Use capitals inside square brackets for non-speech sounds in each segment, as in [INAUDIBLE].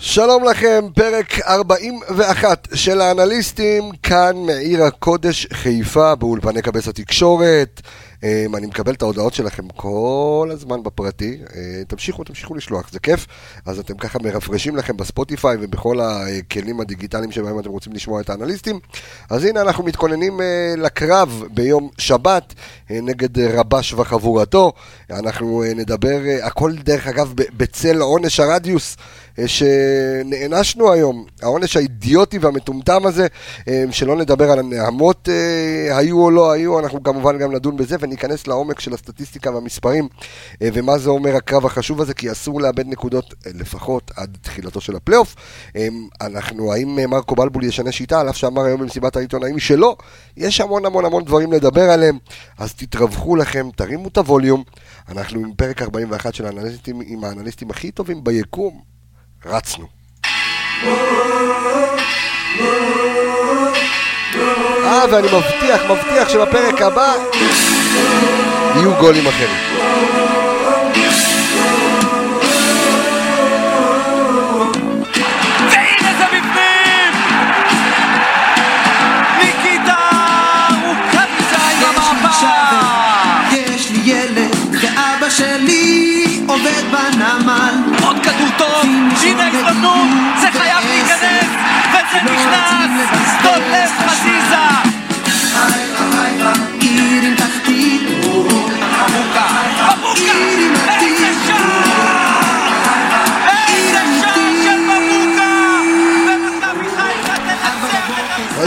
שלום לכם, פרק 41 של האנליסטים, כאן מעיר הקודש חיפה באולפני קבס התקשורת. אמ, אני מקבל את ההודעות שלכם כל הזמן בפרטי, אה, תמשיכו, תמשיכו לשלוח, זה כיף. אז אתם ככה מרפרשים לכם בספוטיפיי ובכל הכלים הדיגיטליים שבהם אתם רוצים לשמוע את האנליסטים. אז הנה אנחנו מתכוננים אה, לקרב ביום שבת אה, נגד רבש וחבורתו. אנחנו נדבר, הכל דרך אגב בצל עונש הרדיוס. שנענשנו היום, העונש האידיוטי והמטומטם הזה, שלא נדבר על הנעמות היו או לא היו, אנחנו כמובן גם נדון בזה, וניכנס לעומק של הסטטיסטיקה והמספרים אה, ומה זה אומר הקרב החשוב הזה, כי אסור לאבד נקודות אה, לפחות עד תחילתו של הפלייאוף. אה, אנחנו, האם מרקו בלבול ישנה שיטה, על אף שאמר היום במסיבת העיתונאים שלא, יש המון המון המון דברים לדבר עליהם, אז תתרווחו לכם, תרימו את הווליום. אנחנו עם פרק 41 של האנליסטים, עם האנליסטים הכי טובים ביקום. רצנו. אה, ואני מבטיח, מבטיח שבפרק הבא יהיו גולים אחרים. שלי עובד בנמל. עוד כדור טוב, הנה ההזדמנות, זה חייב להיכנס וזה נכנס, דולף חזיזה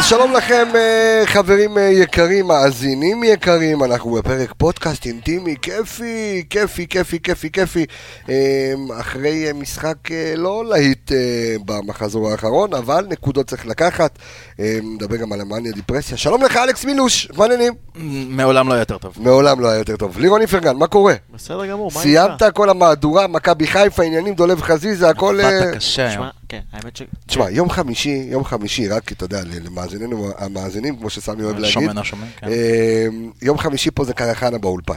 אז שלום לכם אה, חברים אה, יקרים, מאזינים יקרים, אנחנו בפרק פודקאסט אינטימי, כיפי, כיפי, כיפי, כיפי, כיפי, אה, אחרי משחק לא להיט במחזור האחרון, אבל נקודות צריך לקחת, נדבר גם על המאניה דיפרסיה. שלום לך אלכס מילוש, מה העניינים? מעולם לא היה יותר טוב. מעולם לא היה יותר טוב. לירון איפרגן, מה קורה? בסדר גמור, מה סיימת כל המהדורה, מכבי חיפה, עניינים, דולב חזיזה, הכל... עבדת קשה היום. כן, האמת ש... תשמע, יום חמישי, יום חמישי, רק, אתה יודע, למאזיננו המאזינים, כמו שסמי אוהב להגיד, שומע, שומע, כן. אה, יום חמישי פה זה קרחנה באולפן.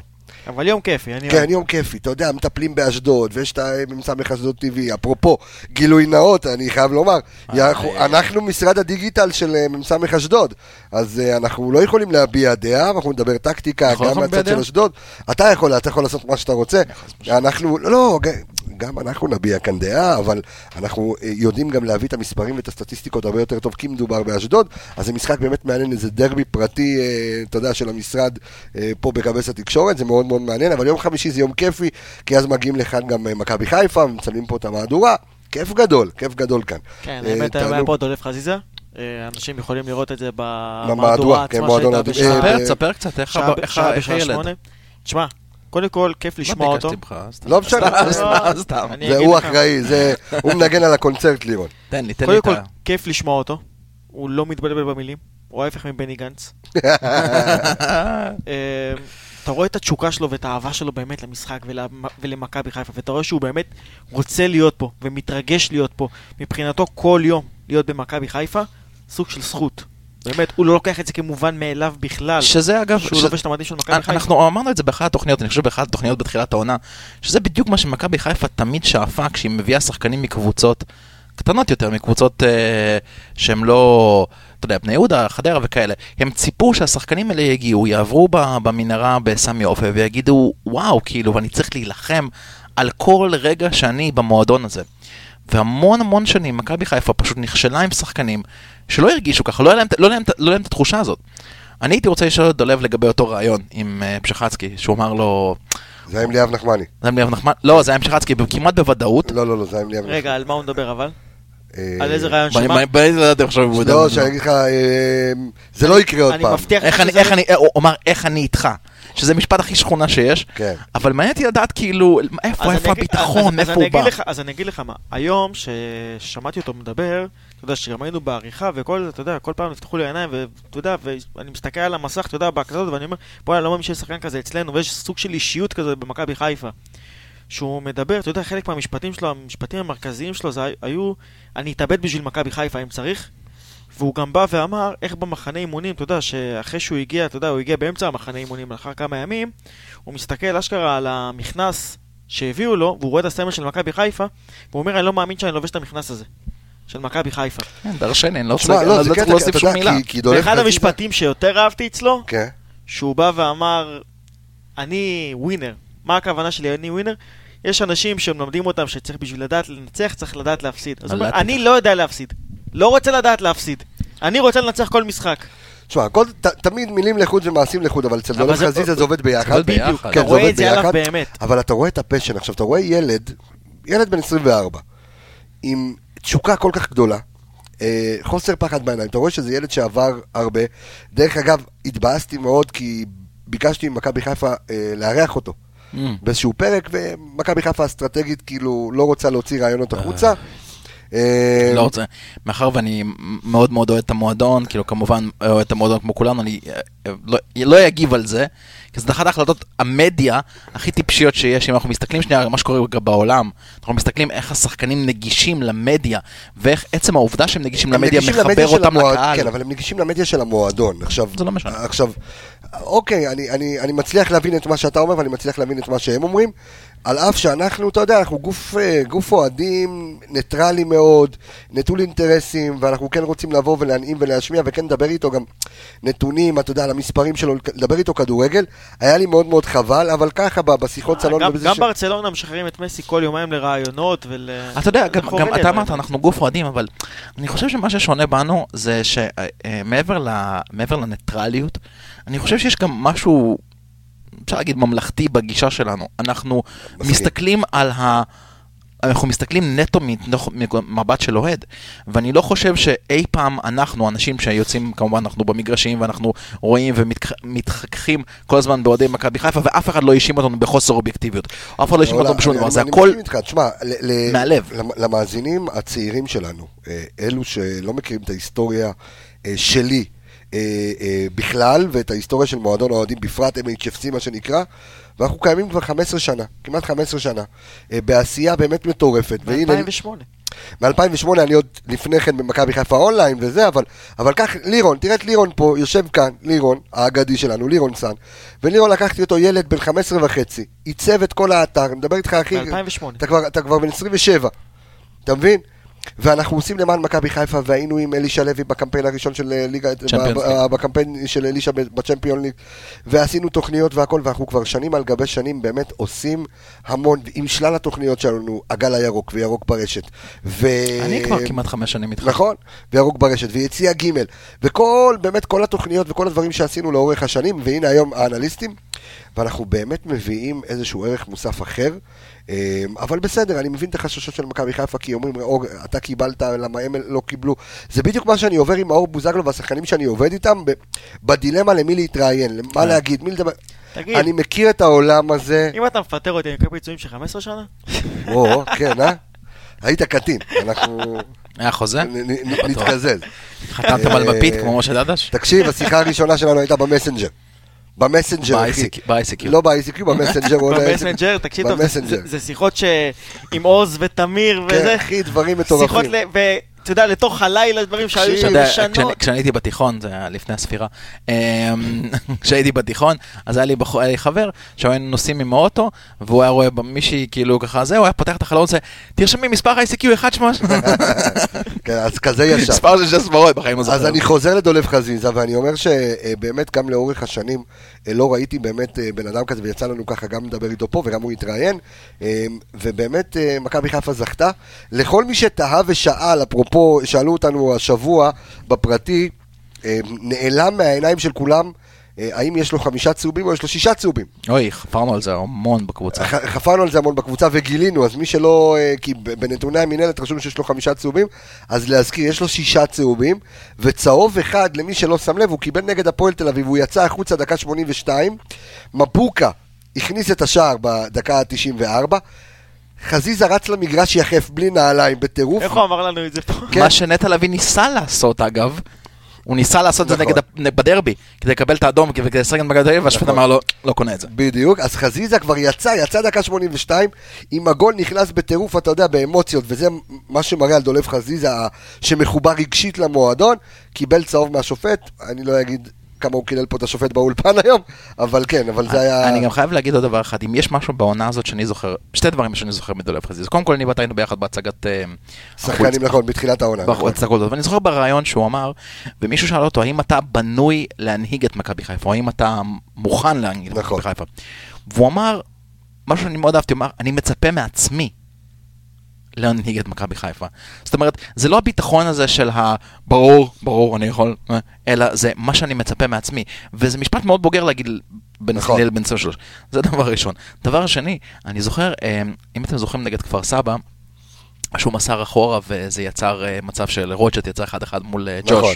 אבל יום כיפי, אני... כן, יום כיפי, אתה יודע, מטפלים באשדוד, ויש את המ"ס אשדוד TV, אפרופו, גילוי נאות, אני חייב לומר, אנחנו- אה, אנחנו משרד הדיגיטל של אה, מ"ס אשדוד, אז אה, אנחנו לא יכולים להביע דעה, אנחנו נדבר טקטיקה, גם לא יכולים מהצד של? אשדוד, אתה יכול, אתה יכול לעשות מה שאתה רוצה, אנחנו, לא, לא, גם אנחנו נביע כאן דעה, אבל אנחנו אה, יודעים גם להביא את המספרים ואת הסטטיסטיקות הרבה יותר טוב, כי מדובר באשדוד, אז זה משחק באמת מעניין, איזה דרבי פרטי, אה, אתה יודע, של המשרד אה, פה בכבש התקשורת, זה מאוד מאוד מעניין, אבל יום חמישי זה יום כיפי, כי אז מגיעים לכאן גם מכבי חיפה, מצלמים פה את המהדורה, כיף גדול, כיף גדול כאן. כן, האמת, היה. פה דולף חזיזה. אנשים יכולים לראות את זה במהדורה, כן, עצמה מועדון שהייתה בשעה... ספר, קצת, איך הילד? שמונה. תשמע, קודם כל, כיף לשמוע מה אותו. ביקשתי ממך? סתם. לא משנה, סתם, לא, סתם, סתם. אני זה הוא. אחראי, זה- הוא מנגן על הקונצרט, לירון. תן לי, תן לי קודם את כל, ה... כיף לשמוע אותו. הוא לא מתבלבל במילים. הוא ההפך מבני גנץ. [LAUGHS] אה, אתה רואה את התשוקה שלו ואת האהבה שלו באמת למשחק ולמ- ולמכבי חיפה, ואתה רואה שהוא באמת רוצה להיות פה, ומתרגש להיות פה. מבחינתו כל יום להיות במכבי חיפה, סוג של זכות. באמת, הוא לא לוקח את זה כמובן מאליו בכלל. שזה אגב, שהוא שזה- לובש את המדים של מכבי חיפה. אנחנו אמרנו את זה באחת התוכניות, אני חושב באחת התוכניות בתחילת העונה, שזה בדיוק מה שמכבי חיפה תמיד שאפה כשהיא מביאה שחקנים מקבוצות קטנות יותר, מקבוצות אה, שהם לא, אתה יודע, בני יהודה, חדרה וכאלה. הם ציפו שהשחקנים האלה יגיעו, יעברו במנהרה בסמי עופר ויגידו, וואו, כאילו, ואני צריך להילחם על כל רגע שאני במועדון הזה. והמון המון שנים מכבי חיפה פשוט נכשלה עם שחקנים שלא הרגישו ככה, לא היה להם, לא להם, לא להם את התחושה הזאת. אני הייתי רוצה לשאול את דולב לגבי אותו רעיון עם אה, פשחצקי, שהוא אמר לו, זה היה עם ליאב נחמני. זה היה ליאב נחמן, לא, זה היה עם פשחצקי כמעט בוודאות. לא, לא, לא, זה היה עם ליאב נחמני. רגע, על מה הוא מדבר אבל? אה, על איזה רעיון שמה? בואי נדעת עכשיו אם הוא יודע לא. שאני אגיד לך, אה, זה לא יקרה עוד אני פעם. מבטיח לך איך אני, שזה... איך אני, הוא אמר איך אני איתך, שזה המשפט הכי שכונה שיש, כן. אבל מעניין אותי לדעת כאילו, אז איפה, אני איפה אגיד- הביטחון, אז- אז מאיפה אני הוא בא. לך- אז אני אגיד לך מה, היום ששמעתי אותו מדבר, אתה יודע, שגם היינו בעריכה וכל זה, אתה יודע, כל פעם נפתחו לי העיניים, ואתה יודע, ואני מסתכל על המסך, אתה יודע, בהקלטות, ואני אומר, בוא'נה, לא מאמין שיש שחקן כזה אצלנו, ויש סוג של אישיות כזה במכבי חיפה. שהוא מדבר, אתה יודע, חלק מהמשפטים שלו, המשפטים המרכזיים שלו, זה היו, אני אתאבד בשביל מכבי חיפה אם צריך. והוא גם בא ואמר איך במחנה אימונים, אתה יודע, שאחרי שהוא הגיע, אתה יודע, הוא הגיע באמצע המחנה אימונים לאחר כמה ימים, הוא מסתכל אשכרה על המכנס שהביאו לו, והוא רואה את הסמל של מכבי חיפה, והוא אומר, אני לא מאמין שאני לובש את המכנס הזה. של מכבי חיפה. כן, דרשני, אני לא צריך לא, לא להוסיף שום מילה. ואחד המשפטים שיותר אהבתי אצלו, כן. שהוא בא ואמר, אני ווינר. מה הכוונה שלי, אני winner? יש אנשים שמלמדים אותם שצריך בשביל לדעת לנצח, צריך לדעת להפסיד. אז הוא אומר, אני לא יודע להפסיד. לא רוצה לדעת להפסיד. אני רוצה לנצח כל משחק. תשמע, תמיד מילים לחוד ומעשים לחוד, אבל אצל אבל דולף זה- חזיזה זה עובד ביחד. זה עובד ביחד. כן, אתה זה רואה עובד את זה עליו ביחד. באמת. אבל אתה רואה את ה passion. עכשיו, אתה רואה ילד, ילד בן 24, עם תשוקה כל כך גדולה, אה, חוסר פחד בעיניים. אתה רואה שזה ילד שעבר הרבה. דרך אגב, התבאסתי מאוד כי ביקשתי ממכבי חיפה אה, לארח אותו Mm. באיזשהו פרק, ומכבי חיפה אסטרטגית כאילו לא רוצה להוציא רעיונות החוצה. אה, לא רוצה, מאחר ואני מאוד מאוד אוהד את המועדון, כאילו כמובן אוהד את המועדון כמו כולנו, אני אה, לא, לא אגיב על זה, כי זאת אחת ההחלטות המדיה הכי טיפשיות שיש, אם אנחנו מסתכלים שנייה על מה שקורה בעולם, אנחנו מסתכלים איך השחקנים נגישים למדיה, ואיך עצם העובדה שהם נגישים למדיה מחבר אותם המועד- לקהל. כן, אבל הם נגישים למדיה של המועדון. עכשיו, זה לא משנה. עכשיו, אוקיי, אני, אני, אני מצליח להבין את מה שאתה אומר ואני מצליח להבין את מה שהם אומרים, על אף שאנחנו, אתה יודע, אנחנו גוף, אה, גוף אוהדים ניטרלי מאוד, נטול אינטרסים, ואנחנו כן רוצים לבוא ולהנעים ולהשמיע, וכן לדבר איתו גם נתונים, אתה יודע, על המספרים שלו, לדבר איתו כדורגל. היה לי מאוד מאוד חבל, אבל ככה, בשיחות סלון... גם גם ש- ברצלונה משחררים את מסי כל יומיים לראיונות ול... אתה יודע, גם, גם אתה אמרת. אנחנו גוף אוהדים, אבל אני חושב שמה ששונה בנו זה שמעבר מעבר לניטרליות, אני חושב שיש גם משהו, אפשר להגיד, ממלכתי בגישה שלנו. אנחנו מסכים. מסתכלים על ה... אנחנו מסתכלים נטו מתוך מבט של אוהד, ואני לא חושב שאי פעם אנחנו, אנשים שיוצאים, כמובן אנחנו במגרשים ואנחנו רואים ומתחככים כל הזמן באוהדי מכבי חיפה, ואף אחד לא האשים אותנו בחוסר אובייקטיביות. אף אחד לא האשים אותנו בשום דבר, זה הכל מהלב. למ- למאזינים הצעירים שלנו, אה, אלו שלא מכירים את ההיסטוריה אה, שלי בכלל, ואת ההיסטוריה של מועדון האוהדים בפרט, MHFC מה שנקרא, ואנחנו קיימים כבר 15 שנה, כמעט 15 שנה, אה, בעשייה באמת מטורפת. והנה, ב-2008. מ-2008 אני עוד לפני כן במכבי חיפה אונליין וזה, אבל, אבל קח לירון, תראה את לירון פה, יושב כאן, לירון, האגדי שלנו, לירון סאן, ולירון לקחתי אותו ילד בן 15 וחצי, עיצב את כל האתר, אני מדבר איתך אחי, ב-2008. אתה כבר, אתה כבר בן 27, אתה מבין? ואנחנו עושים למען מכבי חיפה, והיינו עם אלישע לוי בקמפיין הראשון של אה, ליגה. בקמפיין של אלישע בצ'מפיון ליג, ועשינו תוכניות והכל, ואנחנו כבר שנים על גבי שנים באמת עושים המון, עם שלל התוכניות שלנו, הגל הירוק וירוק ברשת. ו... אני כבר כמעט חמש שנים איתך. נכון, וירוק ברשת, ויציע ג' וכל, באמת כל התוכניות וכל הדברים שעשינו לאורך השנים, והנה היום האנליסטים, ואנחנו באמת מביאים איזשהו ערך מוסף אחר, אה, אבל בסדר, אני מבין את החששות של מכבי חיפה, כי אומרים, אור, אתה קיבלת, למה הם לא קיבלו. זה בדיוק מה שאני עובר עם מאור בוזגלו והשחקנים שאני עובד איתם, בדילמה למי להתראיין, מה כן. להגיד, מי לדבר. תגיד, אני מכיר את העולם הזה, אם אתה מפטר אותי, אני מקבל פיצויים של 15 שנה? או, כן, אה? היית קטין, אנחנו היה חוזה? נתקזז. חתמתם על אה, מפית כמו משה דדש? תקשיב, השיחה הראשונה שלנו הייתה במסנג'ר. במסנג'ר, אחי. ב-ICQ. לא ב-ICQ, במסנג'ר. [LAUGHS] במסנג'ר, תקשיב טוב, זה- שיחות ש... עם עוז ותמיר כן, וזה, אחי, דברים מטורפים. ואתה יודע, לתוך הלילה, דברים שהיו שם אתה לשנות. כשאני הייתי בתיכון, זה היה לפני הספירה, אמ, [LAUGHS] כשהיידי בתיכון, אז היה לי בחור- היה לי חבר, שהיינו נוסעים עם האוטו, והוא היה רואה מישהי כאילו ככה זה, הוא היה פותח את החלון וזה, תרשמי מספר ICQ אחד שמה, כן, אז כזה ישר. מספר של שש ספרות בחיים לא זוכר. אז אני חוזר לדולב חזיזה, ואני אומר שבאמת גם לאורך השנים אה, לא ראיתי באמת אה, בן אדם כזה, ויצא לנו ככה גם לדבר איתו פה, וגם הוא התראיין, אה, ובאמת אה, מכבי חיפה זכתה. לכל מי שתהה ושאל, אפרופו, שאלו אותנו השבוע בפרטי, אה, נעלם מהעיניים של כולם, אה, האם יש לו חמישה צהובים או יש לו שישה צהובים. אוי, חפרנו על זה המון בקבוצה. חפרנו על זה המון בקבוצה וגילינו, אז מי שלא, אה, כי בנתוני המינהלת רשום שיש לו חמישה צהובים, אז להזכיר, יש לו שישה צהובים, וצהוב אחד, למי שלא שם לב, הוא קיבל נגד הפועל תל אביב, הוא יצא החוצה דקה 82, מבוקה הכניס את השער בדקה ה-94, חזיזה רץ למגרש יחף בלי נעליים, בטירוף. איך הוא אמר לנו את זה פה? כן. מה שנטע לביא ניסה לעשות אגב, הוא ניסה לעשות את זה נכון. נגד בדרבי, כדי לקבל את האדום וכדי לשחק תל אביב, והשופט נכון. אמר לו, לא קונה את זה. בדיוק, אז חזיזה כבר יצא, יצא דקה 82, עם הגול נכנס בטירוף, אתה יודע, באמוציות, וזה מה שמראה על דולב חזיזה, שמחובר רגשית למועדון, קיבל צהוב מהשופט, אני לא אגיד כמה הוא קילל פה את השופט באולפן היום, אבל כן, אבל זה היה... אני גם חייב להגיד עוד דבר אחד, אם יש משהו בעונה הזאת שאני זוכר, שתי דברים שאני זוכר מדולב חזיז. קודם כל, אני ואתה היינו ביחד בהצגת... אה, שחקנים נכון, בתחילת העונה. נכון. ואני זוכר בריאיון שהוא אמר, ומישהו שאל אותו, האם אתה בנוי להנהיג את מכבי חיפה, או האם אתה מוכן להנהיג את נכון. מכבי חיפה. והוא אמר, משהו שאני מאוד אהבתי, הוא אמר, אני מצפה מעצמי להנהיג את מכבי חיפה. זאת אומרת, זה לא הביטחון הזה של ה... ברור, אני יכול, אה", אלא זה מה שאני מצפה מעצמי. וזה משפט מאוד בוגר להגיד בן נכון. נכון. בן 23. זה [LAUGHS] דבר ראשון. דבר שני, אני זוכר, אה, אם אתם זוכרים נגד כפר סבא, שהוא מסר אחורה וזה יצר אה, מצב של רוג'ט יצא אחד אחד מול אה, ג'וש. נכון.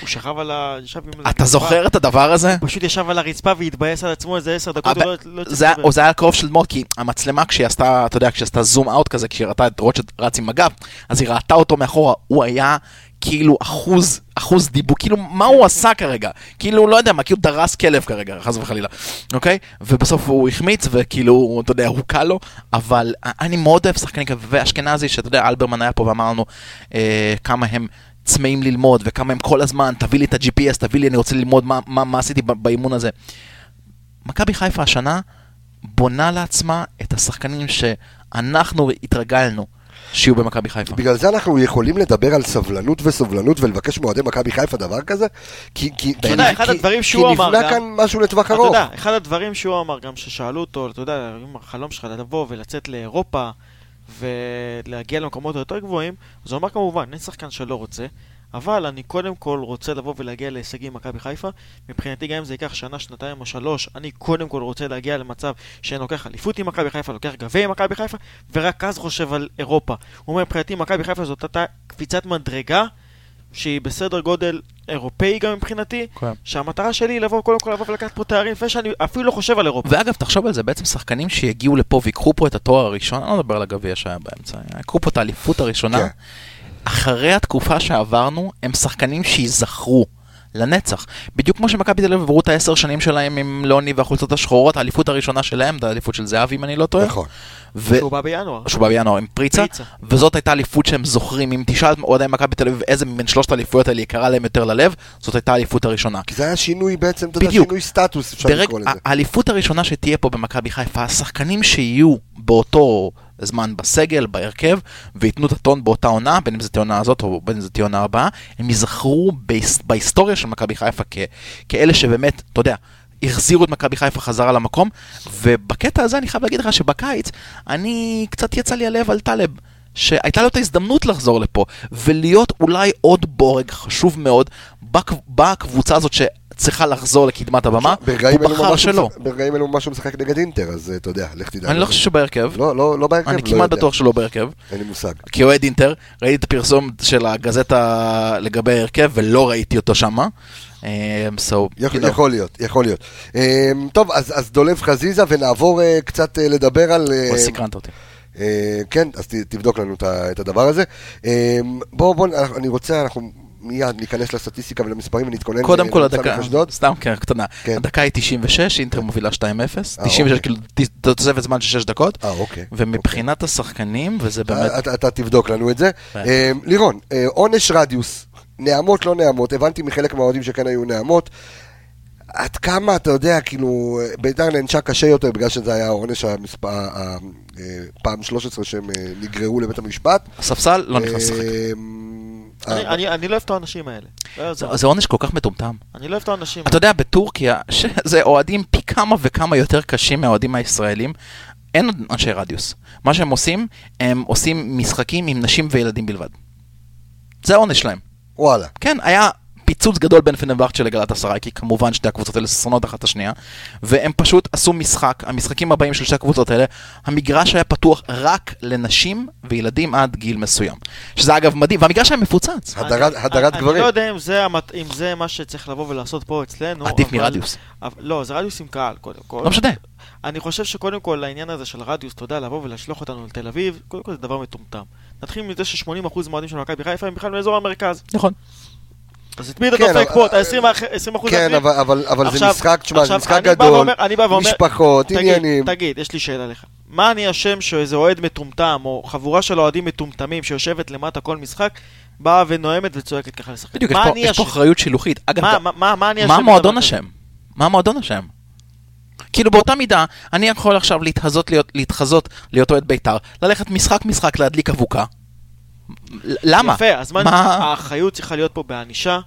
הוא שכב על ה... ישב עם... אתה זוכר את הדבר הזה? הוא פשוט ישב על הרצפה והתבאס על עצמו איזה עשר דקות, הוא לא- לא זה היה- לדבר. או זה היה קרוב של דמעות, כי המצלמה כשהיא עשתה, אתה יודע, כשהיא עשתה זום אאוט כזה, כשהיא ראתה את רוטשט רץ עם הגב, אז היא ראתה אותו מאחורה, הוא היה כאילו אחוז, אחוז דיבור, כאילו מה הוא עשה כרגע? כאילו, לא יודע מה, כאילו דרס כלב כרגע, חס וחלילה, אוקיי? ובסוף הוא החמיץ, וכאילו, אתה יודע, הוכה לו, אבל אני מאוד אוהב שחקנים כאלה, ואשכנזי, שאתה יודע, אלברמן היה פה ואמר לנו אה, כמה הם... צמאים ללמוד, וכמה הם כל הזמן, תביא לי את ה-GPS, תביא לי, אני רוצה ללמוד מה, מה, מה עשיתי באימון הזה. מכבי חיפה השנה בונה לעצמה את השחקנים שאנחנו התרגלנו שיהיו במכבי חיפה. בגלל זה אנחנו יכולים לדבר על סבלנות וסובלנות ולבקש מאוהדי מכבי חיפה דבר כזה? כי, כי, אתה יודע, אחד הדברים שהוא כי אמר נבנה גם- כאן משהו לטווח אתה ארוך. יודע, אחד הדברים שהוא אמר גם ששאלו אותו, אתה יודע, אם החלום שלך לבוא ולצאת לאירופה ולהגיע למקומות היותר גבוהים, אז הוא אמר כמובן, אין שחקן שלא רוצה, אבל אני קודם כל רוצה לבוא ולהגיע להישגים עם מכבי חיפה. מבחינתי גם אם זה ייקח שנה, שנתיים או שלוש, אני קודם כל רוצה להגיע למצב שאני לוקח אליפות עם מכבי חיפה, לוקח גביע עם מכבי חיפה, ורק אז חושב על אירופה. הוא אומר, מבחינתי מכבי חיפה זאת הייתה קפיצת מדרגה. שהיא בסדר גודל אירופאי גם מבחינתי, כן. שהמטרה שלי היא לבוא קודם כל לבוא ולקחת פה תארים לפני שאני אפילו לא חושב על אירופה. ואגב, תחשוב על זה, בעצם שחקנים שיגיעו לפה ויקחו פה את התואר הראשון, אני לא מדבר על הגביע שהיה באמצע, יקחו פה את האליפות הראשונה, כן. אחרי התקופה שעברנו, הם שחקנים שייזכרו. לנצח. בדיוק כמו שמכבי תל אביב עברו את העשר שנים שלהם עם לוני והחולצות השחורות, האליפות הראשונה שלהם, זה האליפות של זהבי אם אני לא טועה. נכון. ו- שהוא בא בינואר. שהוא בא בינואר עם פריצה, פריצה. וזאת הייתה אליפות שהם זוכרים. אם תשאל את אוהדי מכבי תל אביב איזה מבין שלושת האליפויות האלה יקרה להם יותר ללב, זאת הייתה האליפות הראשונה. כי זה היה שינוי בעצם, אתה יודע. שינוי סטטוס, אפשר לקרוא לזה. האליפות הראשונה שתהיה פה במכבי חיפה, השחקנים שיהיו באותו זמן בסגל, בהרכב, וייתנו את הטון באותה עונה, בין אם זו תהיה עונה הזאת או בין אם זו תהיה עונה הבאה, הם ייזכרו בהיס- בהיסטוריה של מכבי חיפה כ- כאלה שבאמת, אתה יודע, החזירו את מכבי חיפה חזרה למקום, ובקטע הזה אני חייב להגיד לך שבקיץ, אני, קצת יצא לי הלב על טלב. שהייתה לו את ההזדמנות לחזור לפה, ולהיות אולי עוד בורג חשוב מאוד בק- בקבוצה הזאת שצריכה לחזור לקדמת הבמה, הוא בחר שלא. ברגעים אלו ממש הוא משחק נגד אינטר, אז אה, אתה יודע, לך תדע. אני לא חושב שהוא בהרכב, לא, לא, לא בהרכב, אני לא כמעט. בטוח שלא בהרכב. אין לי מושג. כאוהד אינטר, ראיתי את הפרסום של הגזטה לגבי ההרכב, ולא ראיתי אותו שמה. Um, so, יכול, you know. יכול להיות, יכול להיות. אה, טוב, אז, אז דולב חזיזה, ונעבור אה, קצת אה, לדבר על... אה, אבל סקרנת אותי. אה, כן, אז ת, תבדוק לנו את, את הדבר הזה. אה, בואו, בואו, אני רוצה, אנחנו מיד ניכנס לסטטיסטיקה ולמספרים ונתכונן. קודם ל- כל הדקה. סתם כן, קטנה, כן. הדקה היא 96, אינטר מובילה 2-0, 96 אוקיי. כאילו תוספת זמן של 6 דקות, אה, אוקיי. ומבחינת השחקנים, וזה באמת, אתה, תבדוק לנו את זה. כן. אה, לירון, אה, עונש רדיוס, נעמות לא נעמות, הבנתי מחלק מהאוהדים שכן היו נעמות. עד כמה, אתה יודע, כאילו, אה, בית"ר נענשה קשה יותר בגלל שזה היה העונש המספר, ה- אה, פעם 13 שהם אה, נגררו לבית המשפט. הספסל לא נכנס לשחק. אני- אני אני לא אוהב את האנשים האלה. לא. זה- זה עונש כל כך מטומטם. אני לא אוהב את האנשים אתה יודע, בטורקיה, שזה אוהדים פי כמה וכמה יותר קשים מהאוהדים הישראלים, אין עוד אנשי רדיוס. מה שהם עושים, הם עושים משחקים עם נשים וילדים בלבד. זה העונש שלהם. וואלה. כן, היה פיצוץ גדול בין פנבכצ'ה לגלת אסריי, כי כמובן שתי הקבוצות האלה שונאות אחת את השנייה, והם פשוט עשו משחק, המשחקים הבאים של שתי הקבוצות האלה, המגרש היה פתוח רק לנשים וילדים עד גיל מסוים. שזה אגב מדהים, והמגרש היה מפוצץ. הדרת- הדרת אני גברים. לא יודע אם זה המת- אם זה מה שצריך לבוא ולעשות פה אצלנו. עדיף אבל- מרדיוס. אבל- לא, זה רדיוס עם קהל, קודם כל. לא משנה. אני חושב שקודם כל העניין הזה של רדיוס, אתה יודע, לבוא ולשלוח אותנו לתל אביב, קודם כל זה דבר מטומטם. נתחיל מזה ש-80% מהאוהדים של מכבי חיפה הם בכלל מאזור המרכז. נכון. אז את מי אתה כן, דופק פה? את ה-20% כן, אבל, זה משחק, תשמע, זה משחק אני בא גדול, משפחות, עניינים. תגיד, יש לי שאלה לך. מה אני אשם שאיזה אוהד מטומטם, או חבורה של אוהדים מטומטמים שיושבת למטה כל משחק, באה ונואמת וצועקת ככה לשחקנים? בדיוק, יש פה-? אחריות שילוחית. אגב, מה- המועדון? אשם? מה המועדון אשם? כאילו באותה מידה, אני יכול עכשיו להתחזות להיות, להתחזות להיות אוהד בית"ר, ללכת משחק משחק להדליק אבוקה. למה? יפה, אז מה, האחריות צריכה להיות פה בענישה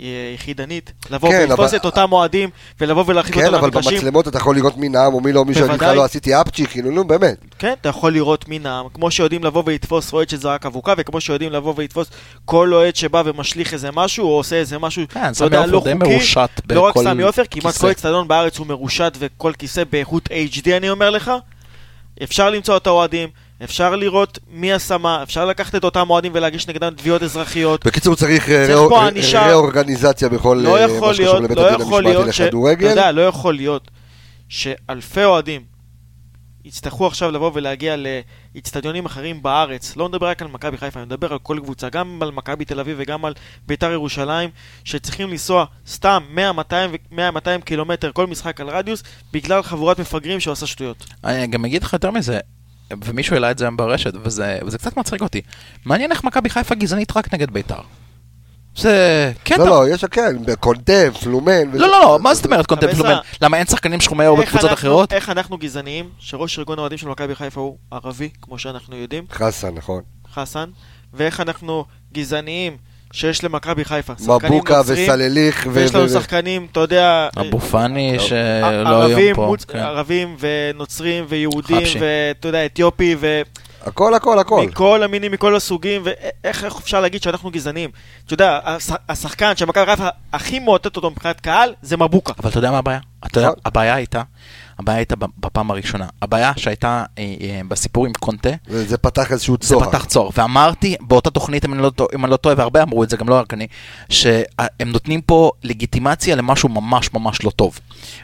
אה, יחידנית, לבוא כן, ולתפוס אבל- את אותם אוהדים, ולבוא ולהרחיק כן, אותם אבל למגרשים. במצלמות אתה יכול לראות מי נאם או מי לא, יגיד לך בוודאי. לא עשיתי אפצ'י, כאילו, נו, באמת. כן, אתה יכול לראות מי נאם, כמו שיודעים לבוא ולתפוס אוהד שזרק אבוקה, וכמו שיודעים לבוא ולתפוס כל אוהד שבא ומשליך איזה משהו, או עושה איזה משהו, כן, סמי יודע, לא חוקי. לא רק סמי עופר, כמעט. כל אצטדיון בארץ הוא מרושת, וכל כיסא באיכות HD, אני אומר לך. אפשר למצוא את האוהדים, אפשר לראות מי עשה מה, אפשר לקחת את אותם אוהדים ולהגיש נגדם תביעות אזרחיות. בקיצור, צריך אה. ראורגניזציה בכל לא אה, יכול מה שקשור לבית לא הדין המשמעתי. אתה לכדורגל. יודע, לא יכול להיות שאלפי אוהדים יצטרכו עכשיו לבוא ולהגיע לאיצטדיונים אחרים בארץ. לא מדבר רק על מכבי חיפה, אני מדבר על כל קבוצה, גם על מכבי תל אביב וגם על ביתר ירושלים, שצריכים לנסוע סתם 100-200 קילומטר כל משחק על רדיוס, בגלל חבורת מפגרים שעושה שטויות. אני גם אגיד לך יותר מזה, ומישהו העלה את זה היום ברשת, וזה, וזה קצת מצחיק אותי. מעניין איך מכבי חיפה גזענית רק נגד בית"ר. זה קטע. לא, לא, יש, כן, קונטם, פלומן. לא, לא, לא, מה זאת אומרת קבסה. פלומן? למה אין שחקנים שחומי איך בקבוצות אחרות? איך אנחנו גזעניים, שראש ארגון האוהדים של מכבי חיפה הוא ערבי, כמו שאנחנו יודעים, חסן, נכון. חסן, ואיך אנחנו גזעניים שיש למכבי חיפה. מבוקה וסלליך. ו- ויש לנו ו- שחקנים, אתה יודע, אבו פאני שלא ערבים, היום פה. כן. ערבים ונוצרים ויהודים. ואתה יודע, אתיופי, הכל, הכל, הכל. ומכל המינים, מכל הסוגים, ואיך איך אפשר להגיד שאנחנו גזענים? אתה יודע, הש- השחקן שמכבי חיפה הכי מאותת אותו מבחינת קהל, זה מבוקה. אבל אתה יודע מה הבעיה? נכון. הבעיה הייתה, הבעיה הייתה בפעם הראשונה. הבעיה שהייתה אה, אה, בסיפור עם קונטה, וזה פתח איזשהו זה צוהר. פתח צוהר. ואמרתי באותה תוכנית, אם אני לא אם אני לא טועה, והרבה אמרו את זה, גם לא רק אני, שהם נותנים פה לגיטימציה למשהו ממש ממש לא טוב.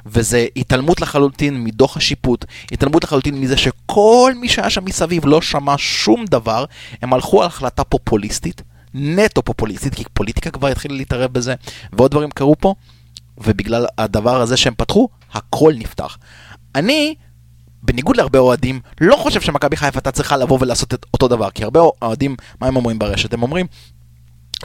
וזה התעלמות לחלוטין מדוח השיפוט, התעלמות לחלוטין מזה שכל מי שהיה שם מסביב לא שמע שום דבר, הם הלכו על החלטה פופוליסטית. נטו פופוליסטית, כי פוליטיקה כבר התחילה להתערב בזה, ועוד דברים קרו פה, ובגלל הדבר הזה שהם פתחו, הכל נפתח. אני, בניגוד להרבה אוהדים, לא חושב שמכבי חיפה הייתה צריכה לבוא ולעשות את אותו דבר, כי הרבה אוהדים, מה הם אומרים ברשת? הם אומרים,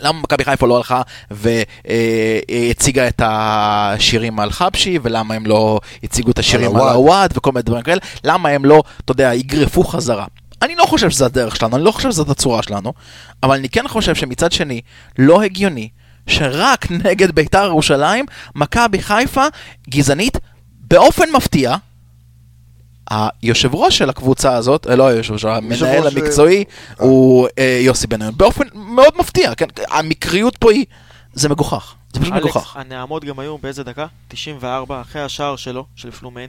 למה מכבי חיפה לא הלכה והציגה את השירים על חבשי, ולמה הם לא הציגו את השירים על הוואד. וכל מיני דברים כאלה, למה הם לא, אתה יודע, יגרפו חזרה. אני לא חושב שזה הדרך שלנו, אני לא חושב שזאת הצורה שלנו, אבל אני כן חושב שמצד שני, לא הגיוני שרק נגד בית"ר ירושלים, מכבי חיפה גזענית באופן מפתיע. היושב ראש של הקבוצה הזאת, אה, לא היושב ראש, המנהל אה, המקצועי הוא אה, יוסי בניון. באופן מאוד מפתיע, כן? המקריות פה היא, זה מגוחך. זה פשוט מגוחך. אלכס, הנעמות גם היו באיזה דקה? 94, אחרי השער שלו, של פלומן.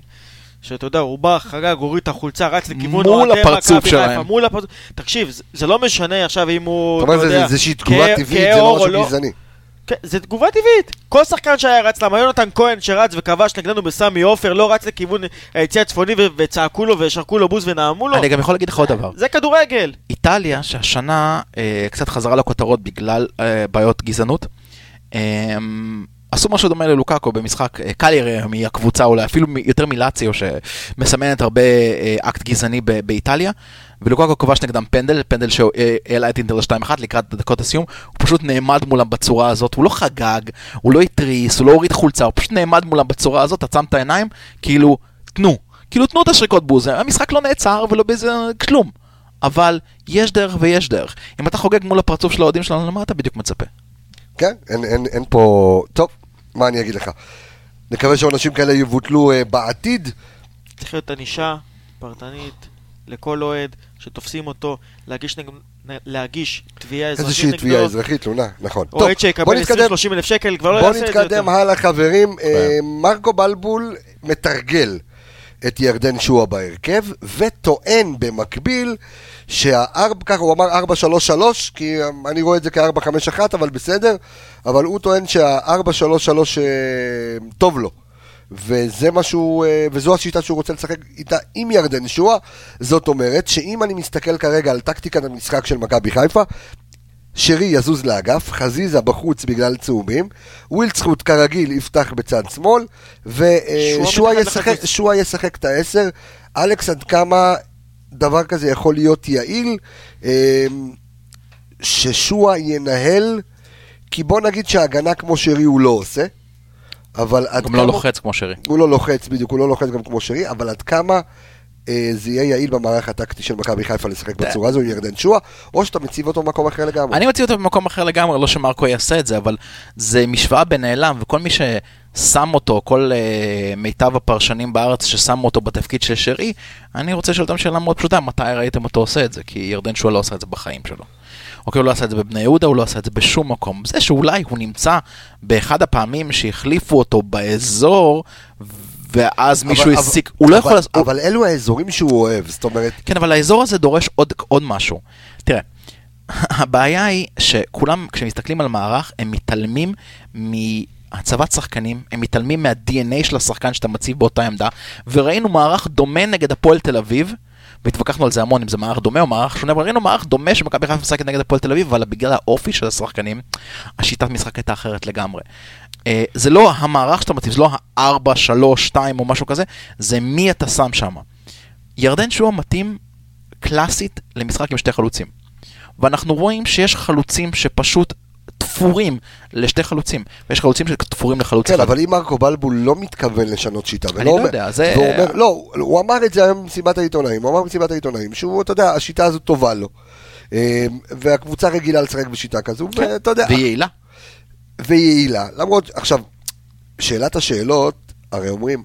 שאתה יודע, הוא בא, חגג, הוריד את החולצה, רץ לכיוון מול אוהדי הפרצוף מכבי שלהם. חיפה, מול הפרצוף. תקשיב, זה- זה לא משנה עכשיו אם הוא, זאת אומרת, אתה זה- יודע, זה איזושהי תגובה טבעית, זה לא משהו גזעני. כן, זה תגובה טבעית. כל שחקן שהיה רץ, למה יונתן כהן שרץ וכבש נגדנו בסמי עופר, לא רץ לכיוון היציא הצפוני ו- וצעקו לו ושרקו לו בוז ונאמו לו? אני גם יכול להגיד לך עוד דבר. זה כדורגל. איטליה, שהשנה אה, קצת חזרה לכותרות בגלל אה, בעיות גזענות, אה, עשו משהו דומה ללוקאקו במשחק, אה, קל יראה מהקבוצה, אולי אפילו יותר מלאציו, שמסמנת הרבה אה, אקט גזעני באיטליה, ולוקאקו כבש נגדם פנדל, פנדל שהעלה את אינטר ל-2-1 לקראת דקות הסיום, הוא פשוט נעמד מולם בצורה הזאת, הוא לא חגג, הוא לא התריס, הוא לא הוריד חולצה, הוא פשוט נעמד מולם בצורה הזאת, עצם את העיניים, כאילו, תנו, כאילו תנו את השריקות בוז, המשחק לא נעצר ולא באיזה כלום. אבל יש דרך ויש דרך. אם אתה חוגג מול הפרצוף של האוהדים שלנו, למה אתה בדיוק מצפה? כן, אין, אין, אין פה... טוב, מה אני אגיד לך? נקווה שעונשים כאלה יבוטלו אה, בעתיד. צריך להיות ענישה פרטנית לכל אוהד שתופסים אותו, להגיש, נג... להגיש תביעה אזרחית איזושהי נגדו. תביעה אזרחית, תלונה, נכון. אוהד בוא שיקבל נתקדם, 20-30 אלף שקל, כבר לא בוא יעשה את זה יותר. נתקדם הלאה חברים. אה, מרקו בלבול מתרגל את ירדן שועה בהרכב, וטוען במקביל שהארבע, ככה הוא אמר 4-3-3, כי אני רואה את זה כ-4-5-1, אבל בסדר, אבל הוא טוען שה-4-3-3 אה, טוב לו. וזה משהו, אה, וזו השיטה שהוא רוצה לשחק איתה עם ירדן שועה. זאת אומרת שאם אני מסתכל כרגע על טקטיקת המשחק של מכבי חיפה, שרי יזוז לאגף, חזיזה בחוץ בגלל צהובים, ווילצחוט כרגיל יפתח בצד שמאל, ושועה מתחת ישחק, ישחק את העשר. אלכס, עד כמה דבר כזה יכול להיות יעיל, אה, ששועה ינהל, כי בוא נגיד שהגנה כמו שרי הוא לא עושה, אבל עד גם כמה... לא לוחץ כמו שרי. הוא לא לוחץ, בדיוק, הוא לא לוחץ גם כמו שרי, אבל עד כמה זה יהיה יעיל במערך הטקטי של מכבי חיפה לשחק בצורה הזו עם ירדן שועה, או שאתה מציב אותו במקום אחר לגמרי. אני מציע אותו במקום אחר לגמרי, לא שמרקו יעשה את זה, אבל זה משוואה בנעלם, וכל מי ששם אותו, כל uh, מיטב הפרשנים בארץ ששמו אותו בתפקיד של שרי, אני רוצה לשאול אותם שאלה מאוד פשוטה, מתי ראיתם אותו עושה את זה? כי ירדן שועה לא עשה את זה בחיים שלו. אוקיי, הוא לא עשה את זה בבני יהודה, הוא לא עשה את זה בשום מקום. זה שאולי הוא נמצא באחד הפעמים שהחליפו אותו באזור, ואז מישהו אבל- הסיק, אבל- הוא לא אבל- יכול לעשות... אבל אלו האזורים שהוא אוהב, זאת אומרת, כן, אבל האזור הזה דורש עוד, עוד משהו. תראה, [LAUGHS] הבעיה היא שכולם, כשמסתכלים על מערך, הם מתעלמים מהצבת שחקנים, הם מתעלמים מה-DNA של השחקן שאתה מציב באותה עמדה, וראינו מערך דומה נגד הפועל תל אביב, והתווכחנו על זה המון, אם זה מערך דומה או מערך שונה, אבל ראינו מערך דומה שמכבי חיפה משחקת נגד הפועל תל אביב, אבל בגלל האופי של השחקנים, השיטת משחק הייתה אחרת לגמרי. אה, זה לא המערך שאתה מציב, זה לא ה-4, 3, 2 או משהו כזה, זה מי אתה שם שם. ירדן שועה מתאים קלאסית למשחק עם שתי חלוצים. ואנחנו רואים שיש חלוצים שפשוט תפורים לשתי חלוצים, ויש חלוצים שתפורים לחלוץ כן, אחד. אבל אם מרקו בלבול לא מתכוון לשנות שיטה, אני לא אומר- יודע, זה- והוא אומר, לא, הוא אמר את זה היום במסיבת העיתונאים, הוא אמר במסיבת העיתונאים, שהוא, אתה יודע, השיטה הזו טובה לו. אה, והקבוצה רגילה לשחק בשיטה כזו, כן, ואתה יודע, ויעילה. ויעילה. למרות, עכשיו, שאלת השאלות, הרי אומרים,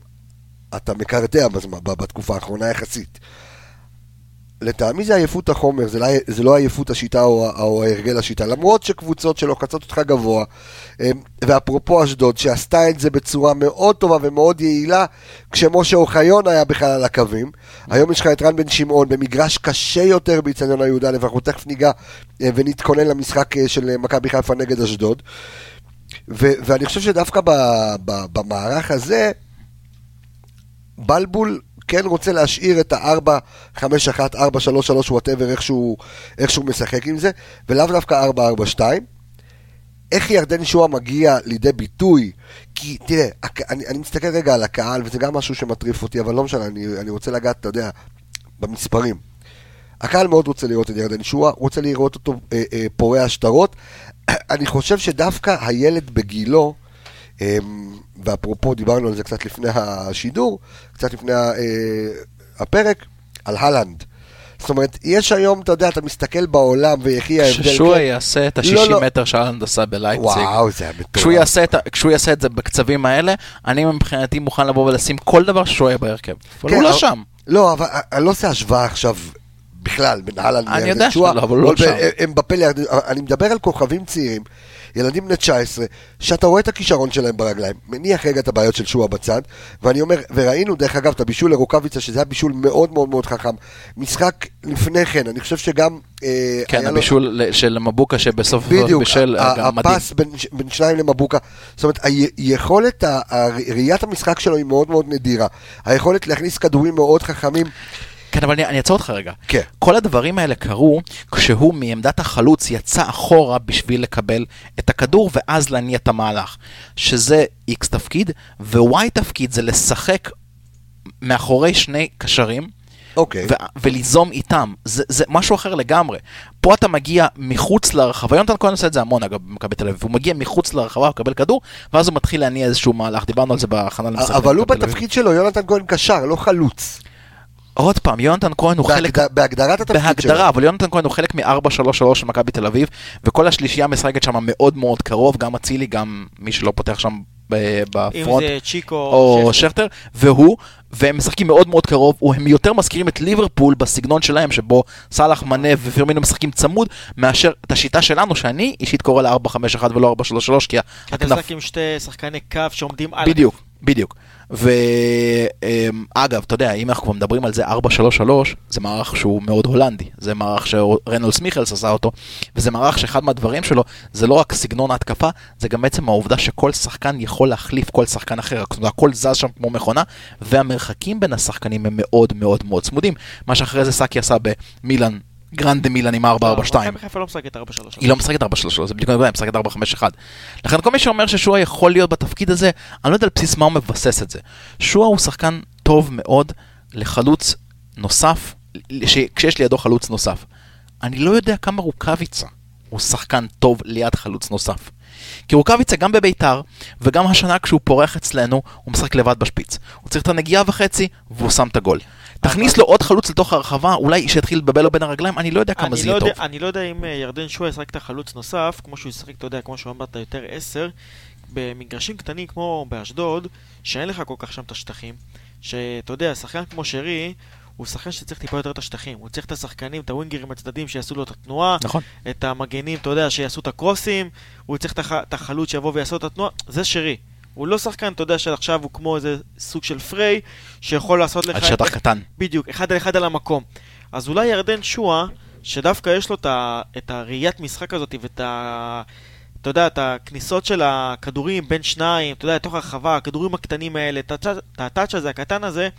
אתה מקרטע בתקופה האחרונה יחסית. לטעמי זה עייפות החומר, זה לא, זה לא עייפות השיטה או, או הרגל השיטה. למרות שקבוצות שלוחצות אותך גבוה, ואפרופו אשדוד, שעשתה את זה בצורה מאוד טובה ומאוד יעילה, כשמשה אוחיון היה בכלל על הקווים. היום יש לך את רן בן שמעון במגרש קשה יותר באיצטדיון הי"א, ואנחנו תכף ניגע אה, ונתכונן למשחק אה, של אה, מכבי חיפה נגד אשדוד. ו- ואני חושב שדווקא ב- ב- במערך הזה, בלבול כן רוצה להשאיר את ה-4-5-1, 4-3-3, וואטאבר, איכשהו, איכשהו משחק עם זה, ולאו דווקא 4-4-2. איך ירדן שועה מגיע לידי ביטוי? כי תראה, אני, אני מסתכל רגע על הקהל, וזה גם משהו שמטריף אותי, אבל לא משנה, אני, אני רוצה לגעת, אתה יודע, במספרים. הקהל מאוד רוצה לראות את ירדן שועה, רוצה לראות אותו אה, אה, פורע שטרות. [CLEARS THROAT] אני חושב שדווקא הילד בגילו, אה, ואפרופו דיברנו על זה קצת לפני השידור, קצת לפני אה, הפרק, על הלנד. זאת אומרת, יש היום, אתה יודע, אתה מסתכל בעולם ויחי ההבדל. כששועה כן. יעשה את לא, ה-60 לא. מטר שאלנד עשה בלייפציג, וואו, זה היה מטורף. כשהוא יעשה, את כשהוא יעשה את זה בקצבים האלה, אני מבחינתי מוכן לבוא ולשים כל דבר שהוא יהיה בהרכב. אבל כן, הוא לא אבל- שם. לא, אבל אני לא עושה השוואה עכשיו בכלל אהלן אני יודע שועה. שלא, אבל לא שם. אמבפה לירדן, אני מדבר על כוכבים צעירים, ילדים בני 19, שאתה רואה את הכישרון שלהם ברגליים, מניח רגע את הבעיות של שועה בצד, ואני אומר, וראינו דרך אגב את הבישול לרוקאביצה, שזה היה בישול מאוד מאוד מאוד חכם. משחק לפני כן, אני חושב שגם... אה, כן, לו- הבישול ל- של מבוקה שבסוף בדיוק, בישל ה- גם מדהים. הפס בין, בין שניים למבוקה, זאת אומרת, היכולת, ראיית המשחק שלו היא מאוד מאוד נדירה. היכולת להכניס כדורים מאוד חכמים, כן, אבל אני, אני אעצור אותך רגע. כן. כל הדברים האלה קרו כשהוא מעמדת החלוץ יצא אחורה בשביל לקבל את הכדור ואז להניע את המהלך. שזה X תפקיד, ו-Y תפקיד זה לשחק מאחורי שני קשרים. אוקיי. ו- וליזום איתם, זה, זה משהו אחר לגמרי. פה אתה מגיע מחוץ לרחבה, יונתן כהן עושה את זה המון אגב במכבי תל אביב, הוא מגיע מחוץ לרחבה, הוא מקבל כדור, ואז הוא מתחיל להניע איזשהו מהלך, דיברנו על זה בהכנה למשחק. אבל הוא. בתפקיד שלו, יונתן כהן קשר, לא חלוץ. עוד פעם, יונתן כהן הוא חלק... בהגד- בהגדרת התפקיד שלו. בהגדרה, אבל יונתן כהן הוא חלק מ-4-3-3 של מכבי תל אביב, וכל השלישייה משחקת שם מאוד מאוד קרוב, גם אצילי, גם מי שלא פותח שם ב- אם בפרונט. זה צ'יקו או שכטר. והוא, והם משחקים מאוד מאוד קרוב, הם יותר מזכירים את ליברפול בסגנון שלהם, שבו סאלח, מנה ופירמינו משחקים צמוד, מאשר את השיטה שלנו, שאני אישית קורא לה 4-5-1 ולא 4-3-3, כי הכנף... משחק עם שתי שחקני קו שעומדים על... בדיוק, בדיוק. ואגב, אתה יודע, אם אנחנו כבר מדברים על זה 4-3-3, זה מערך שהוא מאוד הולנדי. זה מערך שרנולס מיכלס עשה אותו, וזה מערך שאחד מהדברים שלו, זה לא רק סגנון ההתקפה, זה גם בעצם העובדה שכל שחקן יכול להחליף כל שחקן אחר. הכל זז שם כמו מכונה, והמרחקים בין השחקנים הם מאוד מאוד מאוד צמודים. מה שאחרי זה סאקי עשה במילאן, גרנדה מילאן עם 4-4-2. מכבי חיפה לא משחקת 4-3. היא לא משחקת 4-3, זה בדיוק הנקודה, היא משחקת 4-5-1. לכן כל מי שאומר ששועה יכול להיות בתפקיד הזה, אני לא יודע על בסיס מה הוא מבסס את זה. שועה הוא שחקן טוב מאוד לחלוץ נוסף, ש- כשיש לידו חלוץ נוסף. אני לא יודע כמה רוקאביצה הוא שחקן טוב ליד חלוץ נוסף. כי רוקאביצה גם בביתר, וגם השנה כשהוא פורח אצלנו, הוא משחק לבד בשפיץ. הוא צריך את הנגיעה וחצי, והוא שם את הגול. תכניס לו עוד חלוץ לתוך הרחבה, אולי שיתחיל לבלבל לו בין הרגליים, אני לא יודע כמה זה לא יהיה טוב. אני לא יודע אם אה, ירדן שועה ישחק את החלוץ נוסף, כמו שהוא ישחק, אתה יודע, כמו שהוא אמרת, יותר עשר, במגרשים קטנים כמו באשדוד, שאין לך כל כך שם את השטחים, שאתה יודע, שחקן כמו שרי, הוא שחקן שצריך טיפה יותר את השטחים. הוא צריך את השחקנים, את הווינגרים הצדדים שיעשו לו את התנועה, נכון. את המגנים, אתה יודע, שיעשו את הקרוסים, הוא צריך את החלוץ שיבוא ויעשו את התנועה, זה שרי. הוא לא שחקן, אתה יודע, שעכשיו הוא כמו איזה סוג של פריי, שיכול לעשות לך... על שטח את- קטן. בדיוק, אחד על אחד על המקום. אז אולי ירדן שואה, שדווקא יש לו את, ה, את הראיית משחק הזאת ואת ה... אתה יודע, את הכניסות של הכדורים בין שניים, אתה יודע, לתוך הרחבה, הכדורים הקטנים האלה, את הטאצ'- הזה, הקטן הזה,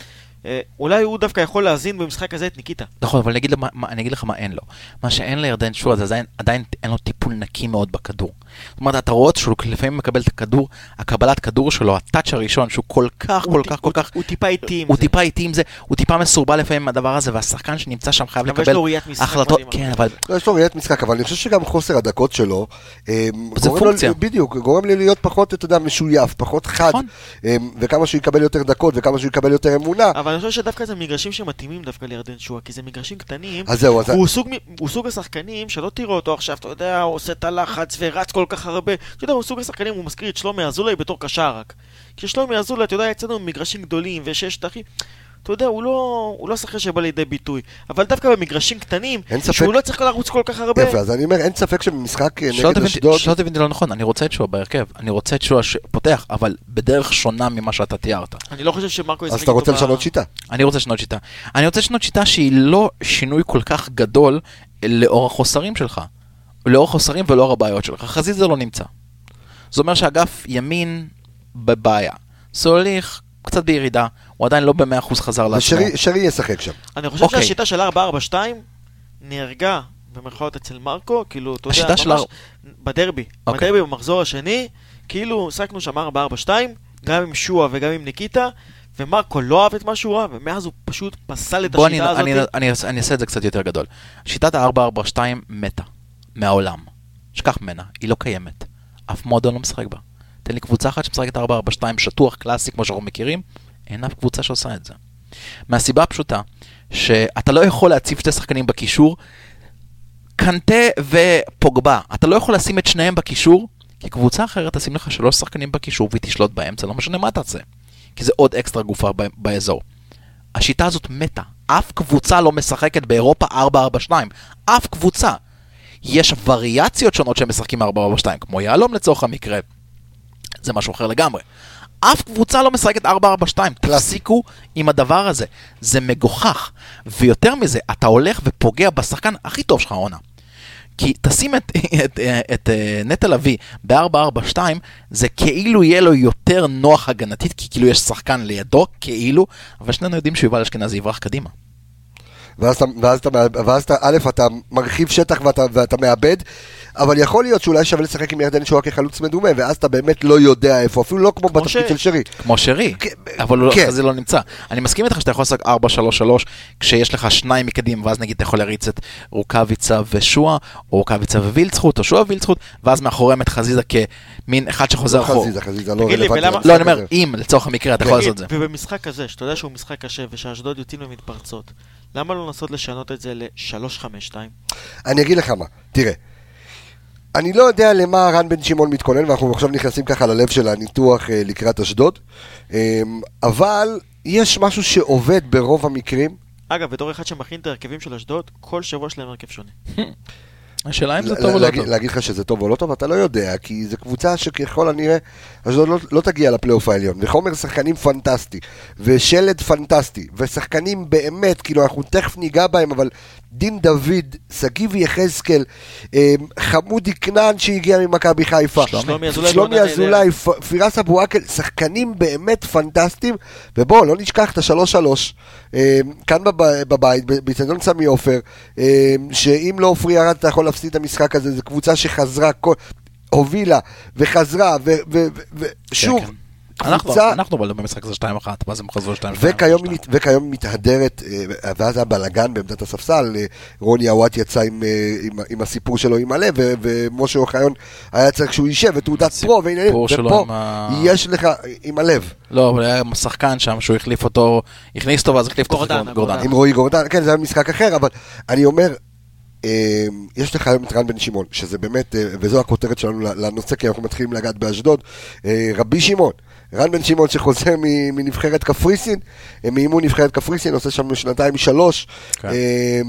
אולי הוא דווקא יכול להזין במשחק הזה את ניקיטה. נכון, אבל אני אגיד, למה- מה, אני אגיד לך מה אין לו. מה שאין לירדן שועה זה עדיין, עדיין אין לו טיפול נקי מאוד בכדור. זאת אומרת, אתה רואה שהוא לפעמים מקבל את הכדור, הקבלת כדור שלו, הטאץ' הראשון, שהוא כל כך, כל הוא כך, ט- כל הוא- כך... הוא טיפה איטי עם הוא זה. טיפה איטי עם זה, הוא טיפה מסורבל לפעמים עם הדבר הזה, והשחקן שנמצא שם חייב לקבל החלטות. כן, אבל לא, יש לו ראיית משחק, אבל אני חושב שגם חוסר הדקות שלו, אה, זה גורם לו- פונקציה. בדיוק, גורם לי להיות פחות, אתה יודע, משויף, פחות חד, נכון. אה, וכמה שהוא יקבל יותר דקות וכמה שהוא יקבל יותר אמונה, אבל אני חושב שדווקא זה מגרשים שמתאימים דווקא לירדן שואה, כי זה מגרשים קטנים. אז זהו, אז... הוא סוג, הוא סוג השחקנים שלא תראו אותו עכשיו, אתה יודע, הוא עושה את הלחץ ורץ כל כך הרבה. אתה יודע, הוא סוג השחקנים, הוא מזכיר את שלומי אזולאי בתור קשר רק. כי שלומי אזולאי, אתה יודע, אצלנו במגרשים גדולים ושיש שטחים. אתה יודע, הוא לא, הוא לא שחקן שבא לידי ביטוי. אבל דווקא במגרשים קטנים, אין ספק. שהוא לא צריך לרוץ כל כך הרבה. יפה, אז אני אומר, אין ספק שבמשחק אה, נגד אשדוד, שלא תבין לא נכון, אני רוצה את שועה בהרכב. אני רוצה את שועה שפותח, אבל בדרך שונה ממה שאתה תיארת. אני לא חושב שמרקו ישחק אז אתה רוצה ב- לשנות שיטה. אני רוצה לשנות שיטה. אני רוצה לשנות שיטה שהיא לא שינוי כל כך גדול לאור החוסרים שלך. לאור החוסרים ולאור הבעיות שלך. חזיזה לא נמצא. זה אומר שאגף ימין בבעיה. סוליך קצת בירידה, הוא עדיין לא במאה אחוז חזר לעצמו. ושרי שרי ישחק שם. אני חושב אוקיי. שהשיטה של 4-4-2 נהרגה במרכאות אצל מרקו, כאילו, אתה יודע, השיטה של ממש הר- בדרבי. אוקיי. בדרבי במחזור השני, כאילו, עסקנו שם 4-4-2, גם עם שועה וגם עם ניקיטה, ומרקו לא אהב את מה שהוא ראה, ומאז הוא פשוט פסל את בוא אני, השיטה הזאת. אני, אני, אני, אני אעשה את זה קצת יותר גדול. שיטת ה-442 מתה מהעולם. שכח ממנה, היא לא קיימת. אף מועדון לא משחק בה. תן לי קבוצה אחת שמשחקת 442 שטוח קלאסי כמו שאנחנו מכירים, אין אף קבוצה שעושה את זה. מהסיבה הפשוטה, שאתה לא יכול להציב שתי שחקנים בקישור, קנטה ופוגבה, אתה לא יכול לשים את שניהם בקישור, כי קבוצה אחרת תשים לך שלוש שחקנים בקישור והיא תשלוט באמצע, לא משנה מה תעשה. כי זה עוד אקסטרה גופה באזור. השיטה הזאת מתה. אף קבוצה לא משחקת באירופה 4-4-2. אף קבוצה. יש וריאציות שונות שהם משחקים 4-4-2, כמו יהלום לצורך המקרה. זה משהו אחר לגמרי. אף קבוצה לא משחקת 4-4-2, תפסיקו עם הדבר הזה. זה מגוחך. ויותר מזה, אתה הולך ופוגע בשחקן הכי טוב שלך העונה. כי תשים את, את, את, את נטע לביא ב-4-4-2, זה כאילו יהיה לו יותר נוח הגנתית, כי כאילו יש שחקן לידו, כאילו, אבל שנינו יודעים שיובל אשכנזי יברח קדימה. ואז אתה, ואז אתה, ואז אתה, א', אתה מרחיב שטח ואתה, ואתה מאבד, אבל יכול להיות שאולי שווה לשחק עם ירדן שואה כחלוץ מדומה, ואז אתה באמת לא יודע איפה, אפילו לא כמו כמו בתפקיד ש- של שרי. כמו שרי, כן, אבל הוא לא- כן. זה לא נמצא. אני מסכים איתך שאתה יכול לעשות 4-3-3, כשיש לך שניים מקדימה, ואז נגיד אתה יכול להריץ את רוקאביצה ושועה, או רוקאביצה ווילצחוט, או שועה ווילצחוט, ואז מאחוריהם את חזיזה כמין אחד שחוזר לא אחורה. חזיזה, חזיזה לא רלוונטי. לא, אני אומר, הזה. אם לצורך המקרה אתה יכול לעשות את זה. ובמשחק כזה, שאתה יודע שהוא משחק קשה, ושאשדוד יוצאים למתפרצות, למה לא לנסות לשנות את זה ל-3-5-2? אני אגיד לך מה, תראה. אני לא יודע למה רן בן שמעון מתכונן, ואנחנו עכשיו נכנסים ככה ללב של הניתוח אה, לקראת אשדוד, אה, אבל יש משהו שעובד ברוב המקרים. אגב, בתור אחד שמכין את ההרכבים של אשדוד, כל שבוע יש להם הרכב שונה. [LAUGHS] השאלה אם זה טוב או לא טוב. להגיד לך שזה טוב או לא טוב, אתה לא יודע, כי זו קבוצה שככל הנראה, אשדוד לא, לא תגיע לפלייאוף העליון, וחומר שחקנים פנטסטי, ושלד פנטסטי, ושחקנים באמת, כאילו אנחנו תכף ניגע בהם, אבל דין דוד, שגיב יחזקאל, אה, חמודי כנען שהגיע ממכבי חיפה, שלומי אזולאי פירס אבו עקל, שחקנים באמת פנטסטיים, ובואו, לא נשכח את השלוש שלוש, אה, כאן בב- בבית, ב- באצטדיון סמי עופר, אה, שאם לא עופרי ארד אתה יכול להפסיד את המשחק הזה, זו קבוצה שחזרה, הובילה וחזרה, ושוב, כן. אנחנו, קבוצה, אנחנו אבל במשחק הזה 2-1, ואז הם חזרו 2-2. וכיום, היא מתהדרת, אה, ואז היה בלאגן בעמדת הספסל, אה, רוני עוואט יצא עם, אה, עם, עם הסיפור שלו עם הלב, ו- ומשה אוחיון היה צריך שהוא יישב, ותעודת פרו, שלו ופה יש לך, עם הלב, לא, אבל היה שחקן שם שהוא החליף אותו, הכניס אותו ואז החליף אותו. גורדנה. עם רועי גורדן, כן, זה היה משחק אחר, אבל אני אומר, אה, יש לך היום את רן בן שמעון, שזה באמת, וזו הכותרת שלנו לנושא, כי אנחנו מתחילים לגעת באשדוד, רבי שמעון. רן בן שמעון שחוזר מנבחרת קפריסין, אה, מאימון נבחרת קפריסין, עושה שם שנתיים שלוש, כן. אה,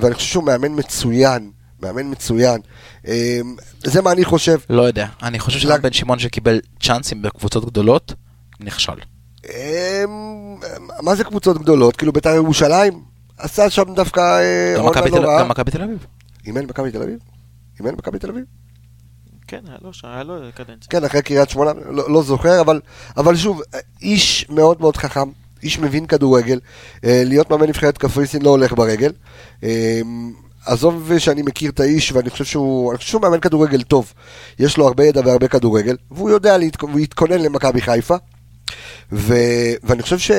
ואני חושב שהוא מאמן מצוין, מאמן מצוין. אה, זה מה אני חושב. לא יודע, אני חושב שרן בן שמעון שקיבל צ'אנסים בקבוצות גדולות, נכשל. אה, מה זה קבוצות גדולות? כאילו בית"ר ירושלים? עשה שם דווקא אה, גם עונה מכבי לא רעה. גם מכבי תל אביב. אימן במכבי תל אביב? אימן במכבי תל אביב? כן, היה לו, היה לו קדנציה. כן, אחרי קריית שמונה, לא, לא זוכר, אבל, אבל שוב, איש מאוד מאוד חכם, איש מבין כדורגל, אה, להיות מאמן נבחרת קפריסין לא הולך ברגל. אה, עזוב שאני מכיר את האיש, ואני חושב שהוא, אני חושב שהוא מאמן כדורגל טוב. יש לו הרבה ידע והרבה כדורגל, והוא יודע להתכ- הוא יתכונן למכבי חיפה. ו, ואני חושב ש...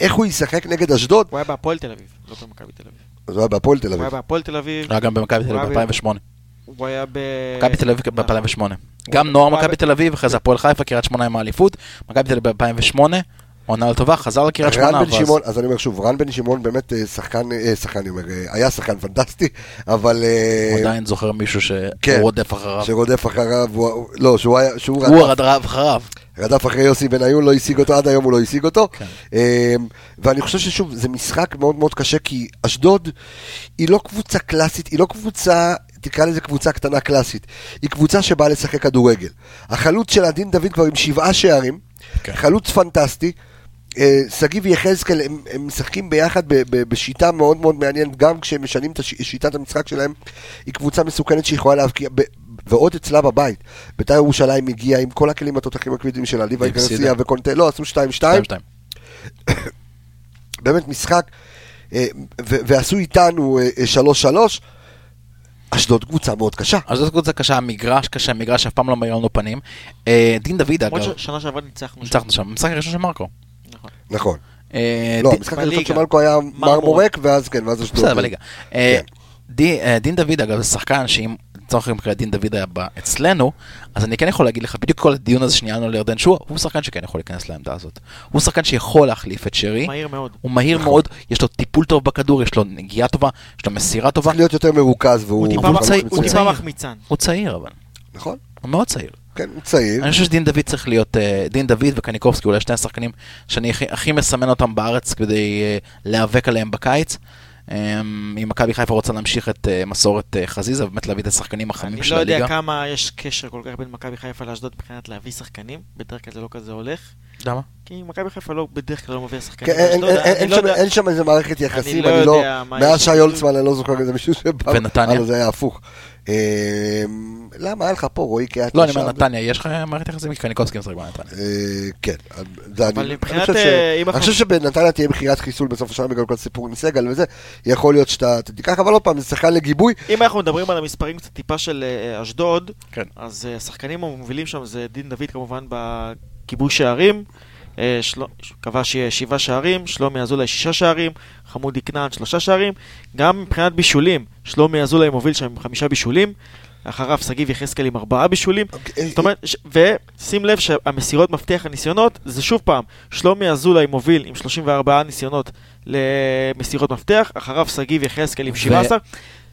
איך הוא ישחק נגד אשדוד? הוא היה בהפועל תל אביב, לא במכבי תל אביב. אז הוא היה בהפועל תל הוא היה אביב. בהפועל תל אביב, היה גם במכבי תל אביב היה ב-2008. הוא היה ב... מכבי תל אביב נכון. ב-2008. גם נוער מכבי תל אביב, אחרי זה הפועל חיפה, קריית שמונה עם האליפות. מכבי תל אביב ב-2008, עונה לא טובה, חזר לקריית שמונה. רן בן שמעון, אז אני אומר שוב, רן בן שמעון באמת אה, שחקן, אה, שחקן, אני אומר, אה, היה שחקן פנטסטי, אבל... אה, הוא עדיין זוכר מישהו כן. שהוא רודף אחריו. שרודף אחריו, הוא- לא, שהוא היה, שהוא הוא רדף, אחריו. רדף אחרי יוסי בניון, לא השיג אותו, עד היום הוא לא השיג אותו. כן. אה, ואני חושב ששוב, זה משחק מאוד מאוד קשה, כי אשדוד היא לא קבוצה קלאסית, היא לא קבוצה, תקרא לזה קבוצה קטנה קלאסית, היא קבוצה שבאה לשחק כדורגל. החלוץ של הדין דוד כבר עם שבעה שערים, כן. חלוץ פנטסטי. אה, שגיב ויחזקאל, הם, הם משחקים ביחד ב, ב, בשיטה מאוד מאוד מעניינת, גם כשהם משנים את הש, שיטת המשחק שלהם, היא קבוצה מסוכנת שיכולה להבקיע, ב, ועוד אצלה בבית. בית"ר ירושלים הגיעה עם כל הכלים התותחים הכבדים שלה, והפסידה. גרסיה וקונטה, לא, עשו 2-2, 2-2. [COUGHS] באמת משחק, אה, ו- ועשו איתנו אה, אה, 3-3, אשדוד קבוצה מאוד קשה. אז זאת קבוצה קשה, מגרש קשה, מגרש שאף פעם לא מאיר לנו פנים. אה, דין דוד אגב, ששנה שעברה ניצחנו. שם. ניצחנו שם, המשחק הראשון של מרקו. נכון. נכון. אה, לא, המשחק הראשון. של מלכו היה מרמורק. ואז כן, ואז אשדוד. בסדר, בליגה. אה, כן. די- דין דוד אגב זה שחקן שאם לצורך המקרה דין דוד היה בא אצלנו, אז אני כן יכול להגיד לך, בדיוק כל הדיון הזה שניהלנו על ירדן שועה, הוא שחקן שכן יכול להיכנס לעמדה הזאת. הוא שחקן שיכול להחליף את שרי, מהיר מאוד. הוא מהיר נכון. מאוד, יש לו טיפול טוב בכדור, יש לו נגיעה טובה, יש לו מסירה טובה, צריך להיות יותר מרוכז, והוא... הוא טיפה. מחמיצן. הוא צעיר אבל, נכון, הוא מאוד צעיר. כן, הוא צעיר. אני חושב שדין דוד צריך להיות, אה, דין דוד וקניקובסקי, אולי שני השחקנים שאני הכי, הכי מסמן אותם בארץ כדי אה, להיאבק עליהם בקיץ. אה, אם מכבי חיפה רוצה להמשיך את אה, מסורת אה, חזיזה, באמת להביא את השחקנים החמים אני של לא יודע הליגה. כמה יש קשר כל כך בין מכבי חיפה לאשדוד מבחינת להביא שחקנים, בדרך כלל זה לא כזה הולך. למה? כי מכבי חיפה לא, בדרך כלל לא מביאה שחקנים. כן, אין- לא שם- אין שם איזה מערכת יחסים, לא אני לא... מאז שי. הולצמן אני לא זוכר איזה מישהו שבא... ונתניה? זה היה הפוך. אה, למה היה לך פה רועי קהת? לא, אני אומר נתניה, יש לך מערכת יחסים עם קניקובסקי משחק בנתניה. אה, כן, אני- חושב ש- אה, אם אני חושב שבנתניה תהיה מכירת חיסול בסוף השנה בגלל כל הסיפור עם סגל וזה, יכול להיות שאתה אתה תיקח, אבל עוד פעם, זה שחקן לגיבוי, אם אנחנו מדברים על המספרים קצת טיפה של אה, אשדוד, כן. אז השחקנים המובילים שם זה דין דוד כמובן בכיבוי שערים, אה, של- אה, שבעה שערים, שלומי אזולאי שישה שערים, חמודי כנען שלושה שערים, גם מבחינת בישולים, שלומי אזולאי מוביל שם עם חמישה בישולים, אחריו שגיב יחזקאל עם ארבעה בישולים, אוקיי, זאת אומרת, ש- ושים לב שהמסירות מפתח הניסיונות, זה שוב פעם, שלומי אזולאי מוביל עם 34 ניסיונות למסירות מפתח, אחריו שגיב יחזקאל עם 17,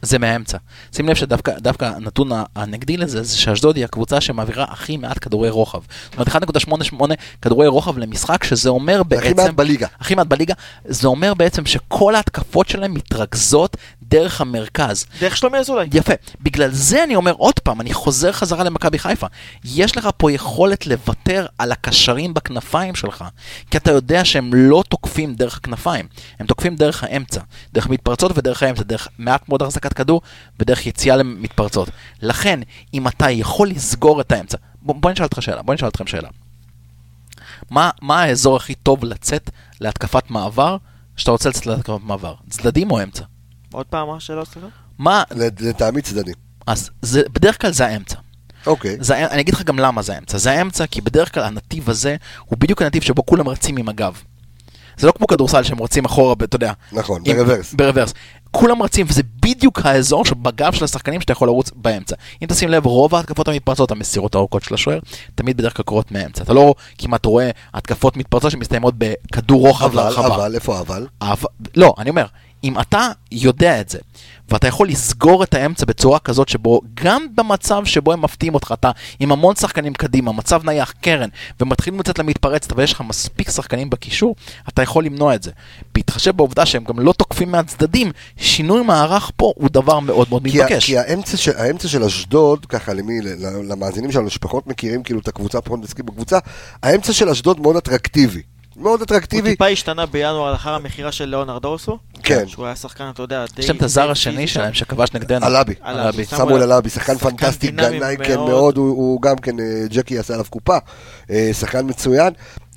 זה מהאמצע. שים לב שדווקא דווקא הנתון הנגדי לזה, זה שאשדוד היא הקבוצה שמעבירה הכי מעט כדורי רוחב. זאת אומרת, 1.88 כדורי רוחב למשחק, שזה אומר בעצם... הכי מעט בליגה. הכי מעט בליגה, זה אומר בעצם שכל ההתקפות שלהם מתרכזות דרך המרכז. דרך שלומי אזולאי. יפה. בגלל זה אני אומר עוד פעם, אני חוזר חזרה למכבי חיפה. יש לך פה יכולת לוותר על הקשרים בכנפיים שלך, כי אתה יודע שהם לא תוקפים דרך הכנפיים, הם תוקפים דרך האמצע, דרך מתפרצות ודרך האמצע, דרך מעט מאוד החזקת כדור ודרך יציאה למתפרצות. לכן, אם אתה יכול לסגור את האמצע, בוא, בוא נשאל אותך שאלה, בוא נשאל אתכם שאלה. מה, מה האזור הכי טוב לצאת להתקפת מעבר, שאתה רוצה לצאת להתקפת מעבר? צדדים או אמצע? עוד פעם, מה השאלה שלך? מה, לטעמי צדדים. אז זה, בדרך כלל זה האמצע. אוקיי. זה, אני אגיד לך גם למה זה האמצע. זה האמצע כי בדרך כלל הנתיב הזה הוא בדיוק הנתיב שבו כולם רצים עם הגב. זה לא כמו כדורסל שהם רצים אחורה, אתה יודע. נכון, עם- ברוורס. ברוורס. כולם רצים, וזה בדיוק האזור שבגב של השחקנים שאתה יכול לרוץ באמצע. אם תשים לב, רוב ההתקפות המתפרצות, המסירות הארוכות של השוער, תמיד בדרך כלל קורות מאמצע. אתה לא כמעט רואה התקפות מתפרצות שמסתיימות בכדור רוחב אבל, להרחבה. אבל, איפה אבל? אבל, לא, אני אומר, אם אתה יודע את זה, ואתה יכול לסגור את האמצע בצורה כזאת שבו, גם במצב שבו הם מפתיעים אותך, אתה עם המון שחקנים קדימה, מצב נייח, קרן, ומתחילים לצאת למתפרצת, ויש לך מספיק שחקנים בקישור, אתה יכול למנוע את זה. בהתחשב בעובדה שהם גם לא תוקפים מהצדדים, שינוי מערך פה הוא דבר מאוד מאוד כי, מתבקש. כי האמצע, של, האמצע של אשדוד, ככה למי, למאזינים שלנו שפחות מכירים כאילו את הקבוצה, פחות מתעסקים בקבוצה, האמצע של אשדוד מאוד אטרקטיבי. מאוד הוא אטרקטיבי. טיפה השתנה בינואר לאחר המכירה של ליאונרד אורסו. כן. שהוא היה שחקן, אתה יודע, די... יש להם את הזר השני. שלהם שכבש נגדנו. אלאבי. אלאבי. סמואל אלאבי, שחקן פנטסטי, גנאי, כן מאוד. הוא, הוא גם כן, אה, ג'קי עשה עליו קופה, אה, שחקן מצוין,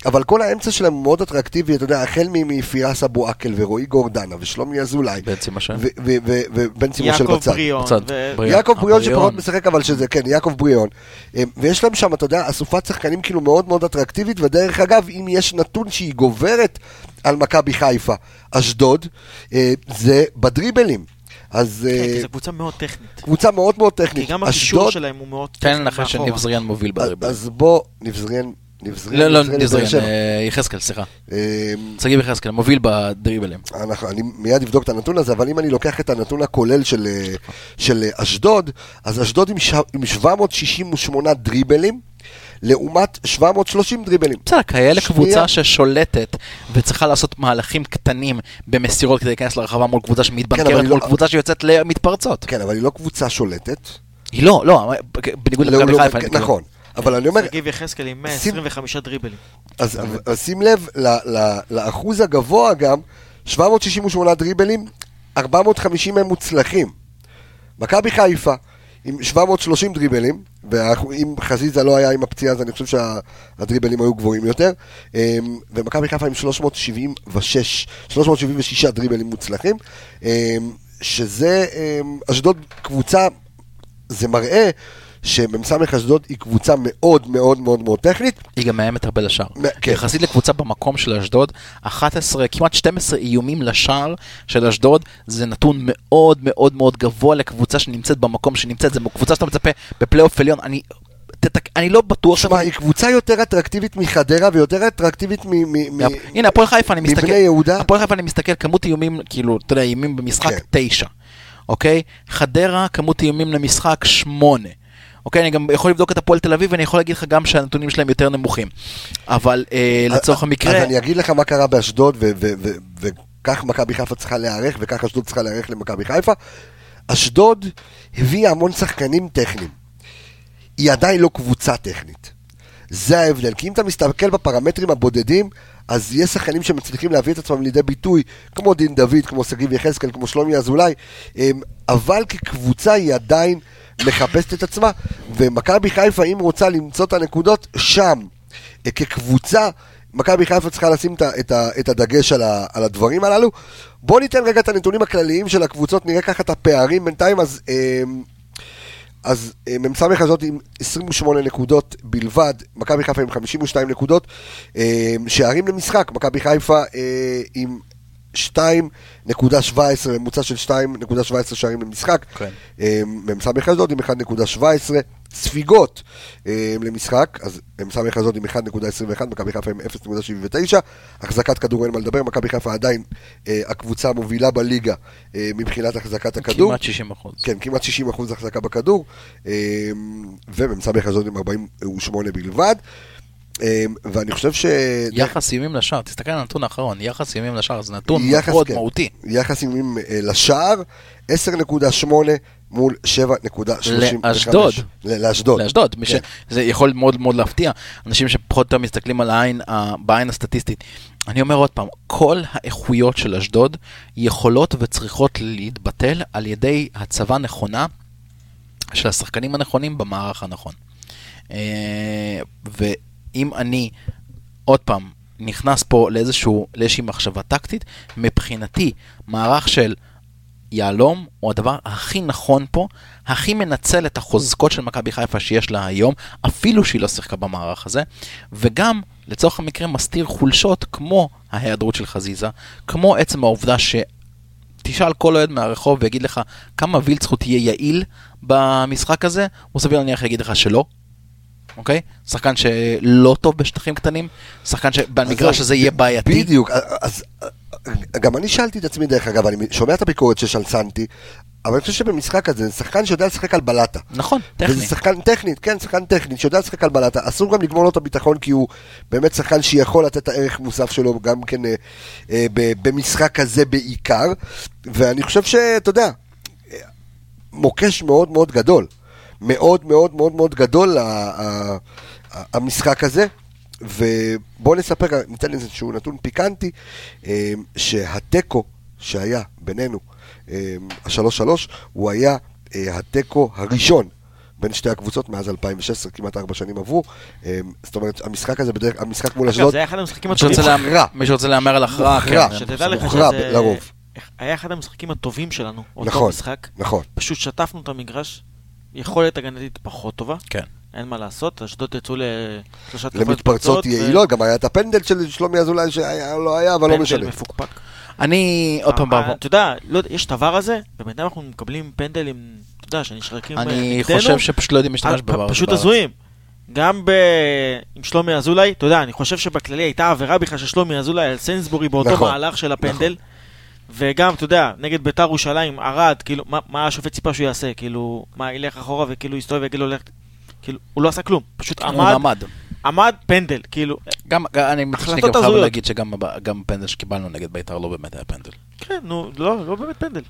אבל כל האמצע שלהם הוא מאוד אטרקטיבי, אתה יודע, החל מפירס אבו עקל ורועי גורדנה ושלומי אזולאי, בן צימושל. ו- ו- ו- ובן צימושל יעקב בצד. בריאון. בצד. ו- בריאון. יעקב בריאון. שפחות משחק, אבל שזה, כן, יעקב בריאון. אה, ויש להם שם, אתה יודע, אסופת שחקנים כאילו מאוד מאוד אטרקטיבית, ודרך אגב, אם יש נתון שהיא גוברת על מכבי חיפה, אשדוד, אה, זה בדריבלים. אז כן, אה, כי זו קבוצה מאוד טכנית. קבוצה מאוד מאוד כי טכנית. גם הקישור שלהם הוא מאוד תן טכני לך מאחורה. שניב זריאן מוביל בדריבל. אז בוא, נבזריאן, נבזריאן, לא, לא, שבע. אה, יחזקאל, סליחה. אה, שגיב יחזקאל, מוביל בדריבלים. אני מיד אבדוק את הנתון הזה, אבל אם אני לוקח את הנתון הכולל של, אה, אשדוד, אז אשדוד עם, ש... עם 768 דריבלים, לעומת 730 דריבלים. בסדר, כאלה. קבוצה ששולטת וצריכה לעשות מהלכים קטנים במסירות כדי להיכנס לרחבה מול קבוצה שמתבנקרת היא מול לא- קבוצה שיוצאת למתפרצות. כן, אבל היא לא קבוצה שולטת. היא לא, לא, בניגוד לא, למכבי לא, חיפה. נכון, אבל אני אומר, שגיב יחזקאל עם שים- 125 דריבלים. אז, שים לב לאחוז הגבוה גם, 768 דריבלים, 450 מהם מוצלחים. מכבי חיפה עם 730 דריבלים, ואם חזיזה לא היה עם הפציעה אז אני חושב שהדריבלים היו גבוהים יותר, אמ, ומכבי חיפה עם 376, 376 דריבלים מוצלחים, אמ, שזה אמ, אשדוד קבוצה, זה מראה שמ"ס אשדוד היא קבוצה מאוד מאוד מאוד מאוד טכנית, היא גם מאיימת הרבה לשער. כן. יחסית לקבוצה במקום של אשדוד, 11, כמעט 12 איומים לשער של אשדוד, זה נתון מאוד מאוד מאוד גבוה לקבוצה שנמצאת במקום שנמצאת, זה קבוצה שאתה מצפה בפלייאוף עליון, אני... תתק- אני לא בטוח שמע, היא קבוצה יותר אטרקטיבית מחדרה ויותר אטרקטיבית מ... מ- מ- הנה, הפועל חיפה, אני מסתכל... מבני יהודה. הפועל חיפה, אני מסתכל, כמות איומים, כאילו, אתה יודע, איומים במשחק, כן. תשע. אוקיי? חדרה, כמות איומים למשחק, שמונה. אוקיי, אני גם יכול לבדוק את הפועל תל אביב, ואני יכול להגיד לך גם שהנתונים שלהם יותר נמוכים. אבל אה, לצורך המקרה... אז אני אגיד לך מה קרה באשדוד, וכך מכבי חיפה צריכה להיערך, וכך אשדוד צריכה להיערך למכבי חיפה. אשדוד הביאה המון שחקנים טכניים. היא עדיין לא קבוצה טכנית. זה ההבדל, כי אם אתה מסתכל בפרמטרים הבודדים, אז יש שחקנים שמצליחים להביא את עצמם לידי ביטוי, כמו דין דוד, כמו שגיב יחזקאל, כמו שלומי אזולאי, אמ, אבל כקבוצה היא עדיין מחפשת את עצמה, ומכבי חיפה, אם רוצה למצוא את הנקודות, שם, כקבוצה, מכבי חיפה צריכה לשים את, את, את הדגש על, ה, על הדברים הללו. בואו ניתן רגע את הנתונים הכלליים של הקבוצות, נראה ככה את הפערים בינתיים, אז... אמ, אז אה, מ"ס הזאת עם 28 נקודות בלבד, מכבי חיפה עם 52 נקודות, אה, שערים למשחק, מכבי חיפה אה, עם 2.17, ממוצע של 2.17 שערים למשחק, כן. אה, מ"ס הזאת עם 1.17, ספיגות אה, למשחק, אז מ"ס הזאת עם 1.21, מכבי חיפה עם 0.79, החזקת כדור אין מה לדבר, מכבי חיפה עדיין אה, הקבוצה המובילה בליגה אה, מבחינת החזקת הכדור. כמעט 60 אחוז. כן, כמעט 60 אחוז החזקה בכדור, אמ, ומ"ס הזאת עם 48 בלבד, אמ, ואני חושב ש... יחס איומים לשער, תסתכל על הנתון האחרון, יחס איומים לשער, זה נתון יחס, מאוד כן. מהותי. יחס איומים אה, לשער, 10.8 מול 7.35. לאשדוד. לאשדוד. לאשדוד, כן. שזה יכול מאוד מאוד להפתיע, אנשים שפחות או יותר מסתכלים על העין, בעין הסטטיסטית. אני אומר עוד פעם, כל האיכויות של אשדוד יכולות וצריכות להתבטל על ידי הצבה נכונה של השחקנים הנכונים במערך הנכון. אה, ואם אני, עוד פעם, נכנס פה לאיזשהו, לאיזושהי מחשבה טקטית, מבחינתי, מערך של יהלום הוא הדבר הכי נכון פה, הכי מנצל את החוזקות של מכבי חיפה שיש לה היום, אפילו שהיא לא שיחקה במערך הזה, וגם לצורך המקרה מסתיר חולשות כמו ההיעדרות של חזיזה, כמו עצם העובדה ש... תשאל כל אוהד מהרחוב ויגיד לך כמה וילצחוט יהיה יעיל במשחק הזה, הוא סביר להניח יגיד לך שלא. אוקיי? שחקן שלא טוב בשטחים קטנים, שחקן שבמגרש הזה יהיה בעייתי. בדיוק, אז גם אני שאלתי את עצמי, דרך אגב, אני שומע את הביקורת על סנטי, אבל אני חושב שבמשחק הזה, זה שחקן שיודע לשחק על בלטה. נכון, טכני. וזה שחקן טכני, כן, שחקן טכני, שיודע לשחק על בלטה. אסור גם לגמור לו את הביטחון, כי הוא באמת שחקן שיכול לתת את הערך מוסף שלו, גם כן אה, אה, ב- במשחק הזה בעיקר. ואני חושב שאתה יודע, אה, מוקש מאוד מאוד גדול. מאוד מאוד מאוד מאוד גדול המשחק הזה. ובואו נספר, ניתן איזשהו נתון פיקנטי, אה, שהתיקו שהיה בינינו, אה, השלוש שלוש, הוא היה אה, התיקו הראשון בין שתי הקבוצות מאז 2016, כמעט ארבע שנים עברו. זאת אומרת, המשחק הזה בדרך, המשחק מול אשדוד, זה היה אחד המשחקים הטובים. מי שרוצה להמר על הכרעה. כן. שתדע לך שזה... לרוב. היה אחד המשחקים הטובים שלנו, אותו נכון. משחק. נכון. פשוט שטפנו את המגרש, יכולת הגנתית פחות טובה, כן. אין מה לעשות, אשדוד יצאו לשלושה תקופות למתפרצות יעילות, גם היה את הפנדל של שלומי אזולאי שהיה, לא היה, אבל לא משנה. פנדל מפוקפק. אני, עוד פעם, אה, בעבור- אתה יודע, לא יש את הוואר הזה, ובינתיים אנחנו מקבלים פנדלים, אתה יודע, שנשרקים אה, אני נגדנו. חושב שפשוט לא יודעים להשתמש אה, בבר. פשוט הזויים. גם ב... עם שלומי אזולאי, אתה יודע, אני חושב שבכללי הייתה עבירה בכלל של שלומי אזולאי על סיינסבורי באותו נכון, מהלך של הפנדל. וגם, אתה יודע, נגד ביתר ירושלים, ערד, כאילו, מה, מה השופט ציפה שהוא יעשה? כאילו, מה, ילך אחורה וכאילו יסתובב ויגיד לו, לך... כאילו, הוא לא עשה כלום. פשוט הוא עמד, עמד. עמד פנדל, כאילו, גם, אני החלטות גם חייב. להגיד שגם פנדל שקיבלנו נגד בית"ר לא באמת היה פנדל. כן, נו, לא, לא באמת פנדל.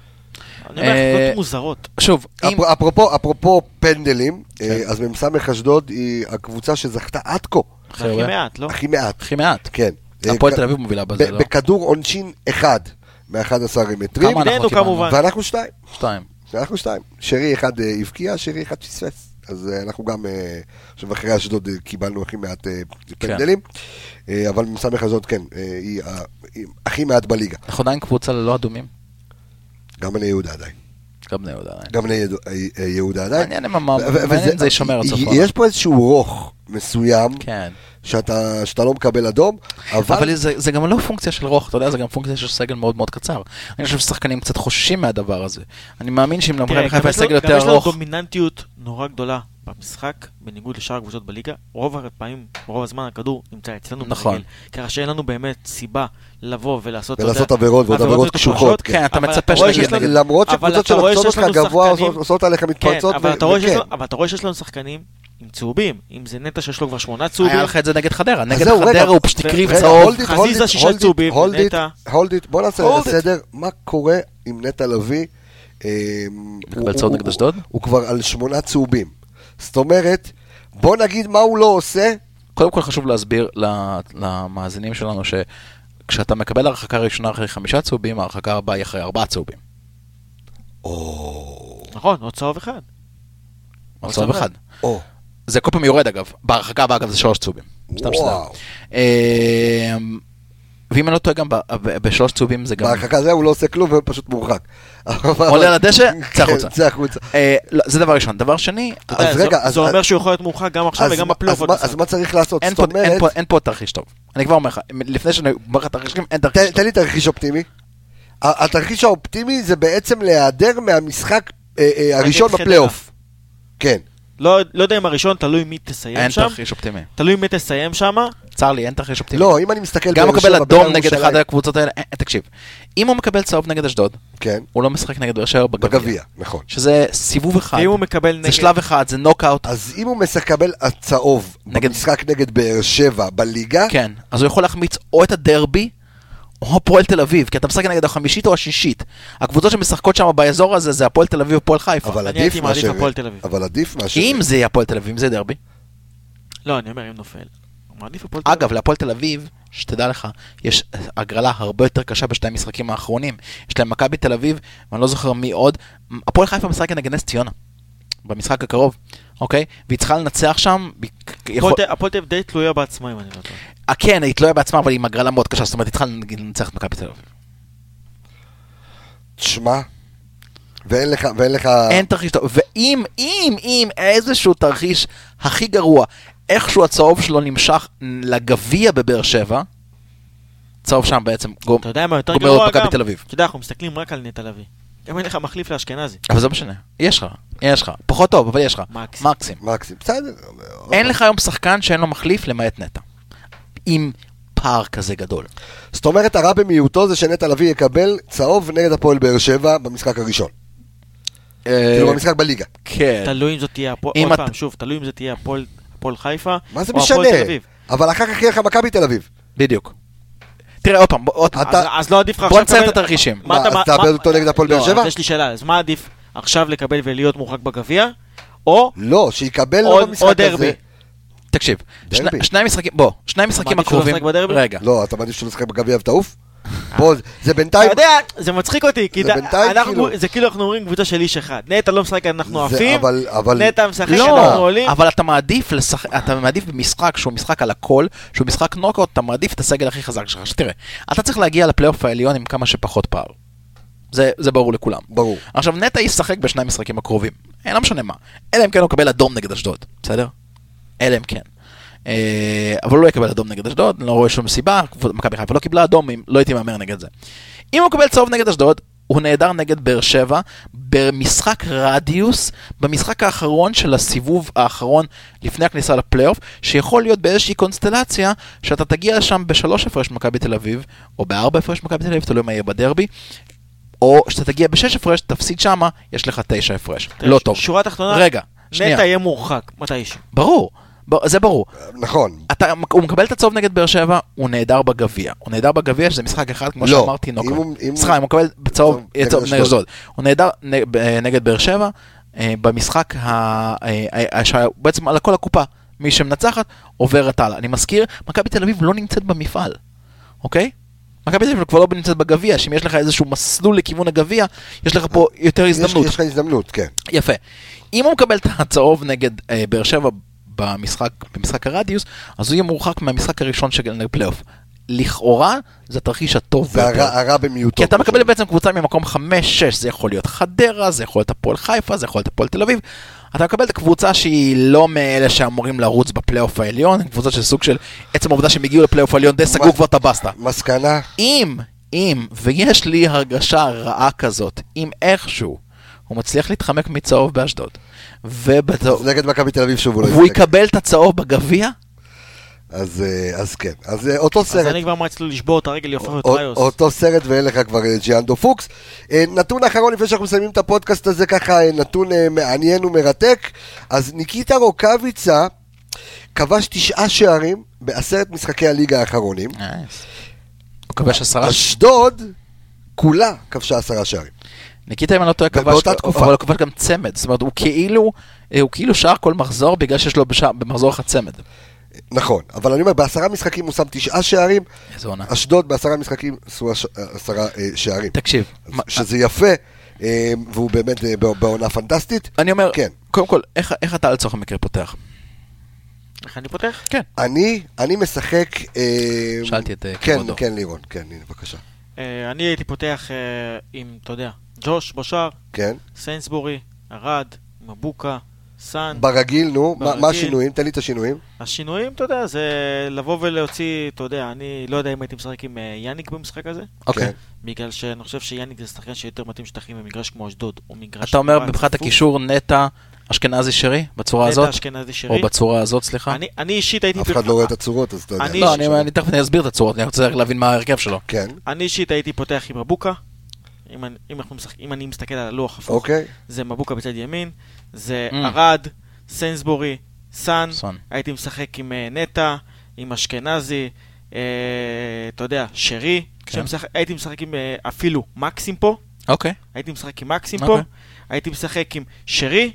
אני אומר, אה, החלטות מוזרות. שוב, אפרופו, אפרופו פנדלים, כן. אה, אז מ"ס אשדוד היא הקבוצה שזכתה עד כה, הכי הרבה. מעט, לא? הכי מעט. הכי מעט. כן. הפועל אה, תל אביב מובילה בזה, לא? בכדור עונשין אחד מ-11 מטרים, כמה אנחנו קיבלנו? כמובן. ואנחנו שתיים. שתיים. אנחנו שתיים. שרי אחד אה, הבקיע, שרי אחד פספס. אז אה, אנחנו גם, אה, עכשיו אחרי אשדוד קיבלנו הכי מעט אה, פנדלים, אבל מ"ס אשדוד כן, היא הכי מעט בליגה. אנחנו עדיין קבוצה ללא אדומים. גם בני יהודה עדיין. גם בני יהודה עדיין. גם בני יהודה- אה, יהודה עדיין. מעניין אם המ- ו- ו- מעניין אם וזה- זה יישמר עד סוף. יש פה איזשהו רוך מסוים, כן. שאתה שאתה לא מקבל אדום, אבל... אבל זה, זה גם לא פונקציה של רוח, אתה יודע, זה גם פונקציה של סגל מאוד מאוד קצר. אני חושב ששחקנים קצת חוששים מהדבר הזה. אני מאמין שאם למכבי חיפה גם יש יש לו- סגל גם יותר יש לנו ארוך, דומיננטיות נורא גדולה במשחק, בניגוד לשאר הקבוצות בליגה. רוב הפעמים, רוב הזמן הכדור נמצא אצלנו נכון. ברגל. ככה שאין לנו באמת סיבה לבוא ולעשות... ולעשות יודע, עבירות, ועוד עבירות. קשוחות. כן, אתה מצפה שיש לנו- למרות שקבוצות אתה רואה שלוחצות אותך גבוה עושות- עליך כן, מתפרצות, אבל ו- אתה רואה שיש וכן. לנו- אבל אתה רואה שיש לנו שחקנים עם צהובים. אם זה נטע שיש לו כבר שמונה צהובים. היה לך את זה נגד חדרה. נגד חדרה הוא פשוט הקריב צהוב. חזיזה שישה צהובים, נטע. hold it, בוא נעשה. סדר, מה קורה עם נטע לביא? אה, מקבל צהוב הוא- נגד אשדוד? הוא כבר על שמונה צהובים. זאת אומרת, בוא נגיד מה הוא לא עושה, קודם כל חשוב להסביר ל- למאזינים שלנו שכשאתה מקבל הרחקה ראשונה אחרי חמישה צהובים, ההרחקה הבאה היא אחרי ארבעה צהובים. או, נכון, עוד צהוב אחד. עוד צהוב אחד. או, זה כל פעם יורד אגב. בהרחקה הבאה אגב זה שלוש צהובים. סתם שתדע. ואם אני לא טועה גם בשלוש צהובים זה גם... בהרחקה זה הוא לא עושה כלום ופשוט מורחק. [LAUGHS] עולה לדשא, צא כן, החוצה. צא החוצה. אה, לא, זה דבר ראשון. דבר שני, זה- רגע, אז- זה אומר שהוא יכול להיות מורחק גם עכשיו וגם בפלייאוף אז מה- צריך לעשות? אין זאת אומרת, אין פה תרחיש טוב. אני כבר אומר לך, לפני שאני אומר לך תרחישים, אין תן תרחיש תן טוב. לי תרחיש אופטימי. התרחיש האופטימי זה בעצם להיעדר מהמשחק אה, אה, הראשון. בפלייאוף. כן. לא לא יודע אם הראשון, תלוי מי תסיים אין שם. תרחיש אופטימי. תלוי מי תסיים שם. צר לי, אין תרחיש אופטימי. לא, אם אני מסתכל... גם הוא מקבל אדום בית"ר נגד אחת הקבוצות האלה, אה, תקשיב, אם הוא מקבל צהוב נגד אשדוד, כן, הוא לא משחק נגד באר שבע בגביע. בגביע, נכון. שזה סיבוב אחד, ואם הוא מקבל נגד... זה שלב אחד, זה נוקאוט, אז אם הוא מקבל הצהוב נגד- במשחק נגד באר שבע בליגה, כן, אז הוא יכול להחמיץ או את הדרבי, או הפועל תל אביב, כי אתה משחק נגד החמישית או השישית. הקבוצות שמשחקות שם באזור הזה זה הפועל תל אביב ופועל חיפה. אבל אני עדיף מעדיף מאשר... הפועל תל אביב. אבל עדיף מאשר... אם זה יהיה הפועל תל אביב, אם זה דרבי. לא, אני אומר אם נופל. הוא מעדיף הפועל תל אביב. אגב, להפועל תל אביב, שתדע לך, יש הגרלה הרבה יותר קשה בשתי המשחקים האחרונים. יש להם מכבי תל אביב, ואני לא זוכר מי עוד. הפועל חיפה משחקת נגד נס ציונה, במשחק הקרוב, אוקיי? והיא צריכה לנצח שם. הפועל תל- אביב די תלויה בעצמה, אם אני לא טועה. אה, כן, היא תלויה בעצמה, אבל היא עם הגרלה מאוד קשה, זאת אומרת, היא צריכה לנצח את מכבי תל אביב. תשמע, ואין לך, ואין לך... אין תרחיש טוב. ואם, אם, אם איזשהו תרחיש הכי גרוע, איכשהו הצהוב שלו נמשך לגביע בבאר שבע, צהוב שם בעצם גומר אתה יודע מה יותר גומר גרוע את מכבי גם? תל אביב. אתה יודע, אנחנו מסתכלים רק על נטע לביא. גם אין לך מחליף לאשכנזי. אבל זה לא משנה, יש לך, יש לך. פחות טוב, אבל יש לך. מקסים. מקסים. מקסים, בסדר. אין לך היום שחקן שאין לו מחליף למעט נטע. עם פער כזה גדול. זאת אומרת, הרע במיעוטו זה שנטע לביא יקבל צהוב נגד הפועל באר שבע במשחק הראשון. כאילו במשחק בליגה. כן. תלוי אם זאת תהיה הפועל, עוד פעם, שוב, תלוי אם זה תהיה הפועל חיפה, מה זה או משנה? הפועל תל אביב. אבל אחר כך יהיה לך מכבי תל אביב. בדיוק. תראה עוד פעם, בוא- עוד פעם. אז- לא עדיף לך בוא עכשיו נציין את התרחישים. מה, אתה- אז תאבד אותו נגד הפועל באר לא, שבע? אז יש לי שאלה, אז מה עדיף עכשיו לקבל ולהיות מורחק בגביע, או לא, שיקבל לא במשחק או הזה. דרבי? תקשיב, דרבי. שני- משחקים, בוא, שני שהוא הקרובים? רגע, לא, אתה מעדיף שהוא ישחק בגביע ותעוף? בוא, זה בינתיים... אתה יודע, זה מצחיק אותי, כי זה בינתיים אנחנו- כאילו- זה כאילו אנחנו אומרים קבוצה של איש אחד. נטע לא משחק, אנחנו עפים, אבל- אבל- נטע משחק, לא, אנחנו עולים. אבל אתה מעדיף לשחק, אתה מעדיף במשחק שהוא משחק על הכל, שהוא משחק נוקאוט, אתה מעדיף את הסגל הכי חזק שלך. עכשיו תראה, אתה צריך להגיע לפלייאוף העליון עם כמה שפחות פער. זה, זה ברור לכולם. ברור. עכשיו נטע ישחק בשני המשחקים הקרובים, אה, לא משנה מה, אלא אם כן הוא יקבל אדום נגד אשדוד, בסדר? אלא אם כן. אה, אבל הוא לא יקבל אדום נגד אשדוד, לא רואה שום סיבה, מכבי חיפה לא קיבלה אדום, לא הייתי מהמר נגד זה. אם הוא יקבל צהוב נגד אשדוד, הוא נהדר נגד באר שבע, במשחק רדיוס, במשחק האחרון של הסיבוב האחרון לפני הכניסה לפלייאוף, שיכול להיות באיזושהי קונסטלציה, שאתה תגיע לשם בשלוש הפרש מכבי תל אביב, או בארבע הפרש מכבי תל אביב, תלוי מה יהיה בדרבי, או שאתה תגיע בשש הפרש, תפסיד שמה, יש לך תשע הפרש. לא טוב. שורה תחתונה, רגע, שנייה. נטע יהיה מורחק, מתישהו. ברור, זה ברור. נכון. אתה, הוא מקבל את הצהוב נגד באר שבע, הוא נהדר בגביע. הוא נהדר בגביע, שזה משחק אחד, כמו לא. שאמרתי, אם נוקאוט. הוא- אם סליחה, אם הוא מקבל בצהוב צהוב נגד אשדוד. הוא נהדר ב- נגד באר שבע, אה, במשחק, ה- אה, אה, בעצם על כל הקופה, מי שמנצחת, עוברת הלאה. אני מזכיר, מכבי תל אביב לא נמצאת במפעל, אוקיי? מכבי תל אביב כבר לא נמצאת בגביע, שאם יש לך איזשהו מסלול לכיוון הגביע, יש לך פה יותר יש הזדמנות. יש לך הזדמנות, כן. יפה. אם הוא מקבל את הצהוב נגד אה, באר שבע במשחק, במשחק הרדיוס, אז הוא יהיה מורחק מהמשחק הראשון של נגד פלייאוף. לכאורה, זה התרחיש הטוב זה ביותר. הרע הרע במיעוטו. כי אתה מקבל. בעצם קבוצה ממקום 5-6, זה יכול להיות חדרה, זה יכול להיות הפועל חיפה, זה יכול להיות הפועל תל אביב. אתה מקבל את הקבוצה שהיא לא מאלה שאמורים לרוץ בפלייאוף העליון, קבוצה של סוג של עצם העובדה שהם הגיעו לפלייאוף העליון, די סגרו כבר את הבסטה. מסקנה, אם, אם, ויש לי הרגשה רעה כזאת, אם איכשהו הוא מצליח להתחמק מצהוב באשדוד, ובצהוב, אז נגד מכבי תל אביב שוב הוא לא והוא ישחק. יקבל את הצהוב בגביע, אז אה, אז כן. אז אה, אותו אז סרט. אני כבר מה אצלו לשבור את הרגל יופי א- וטריוס. אותו סרט ואין לך כבר אה, ג'יאנדו פוקס. נתון אחרון לפני שאנחנו מסיימים את הפודקאסט הזה, ככה נתון מעניין ומרתק. אז ניקיטה רוקאביצה כבש תשעה שערים בעשרת משחקי הליגה האחרונים. הוא כבש עשרה, אשדוד כולה כבשה עשרה שערים. ניקיטה אם אני לא טועה כבש, באותה תקופה. אבל הוא כבש גם צמד, זאת אומרת הוא כאילו, אה, הוא כאילו שער כל מחזור בגלל שיש לו בשע- במחזור אחד צמד. נכון, אבל אני אומר, בעשרה משחקים הוא שם תשעה שערים, איזה עונה. אשדוד בעשרה משחקים עשו הש- עשרה אה, שערים. תקשיב, שזה יפה, אה, והוא באמת אה, בע- בעונה פנטסטית. אני אומר, כן. קודם כל, איך- איך אתה לצורך המקרה פותח? איך אני פותח? כן. אני, אני משחק... אה, שאלתי את, אה, כן, כבודו. כן, לירון, כן, הנה, בבקשה. אה, אני הייתי פותח אה, עם, אתה יודע, ג'וש בשער, כן. סיינסבורי, ארד, מבוקה, סאן. ברגיל, נו, מה- מה ברגיל. השינויים? תן לי את השינויים. השינויים, אתה יודע, זה לבוא ולהוציא, אתה יודע, אני לא יודע אם הייתי משחק עם אה, יאניק במשחק הזה, אוקיי. כן. בגלל שאני חושב שיאניק זה שחקן שיותר מתאים שטחים במגרש כמו אשדוד, או מגרש... אתה אומר מבחינת. הקישור נטע אשכנזי שרי, בצורה הזאת? נטע אשכנזי שרי. או בצורה הזאת, סליחה? אני- אני אישית הייתי... אף אחד לא רואה את הצורות, אז אתה יודע. אני- לא, אני אני תכף אני אסביר את הצורות, אני רוצה להבין מה ההרכב שלו. כן, אני אישית הייתי פותח עם מבוקה. אם אני, אם, משחק, אם אני מסתכל על הלוח הפוך, אוקיי. זה מבוקה בצד ימין, זה Mm. ארד, סיינסבורי, סאן, סון. הייתי משחק עם אה, נטע, עם אשכנזי, אה, אתה יודע, שרי, כן. שמשחק, הייתי משחק עם אה, אפילו מקסים פה, אוקיי. הייתי משחק עם מקסים אוקיי. פה, הייתי משחק עם שרי,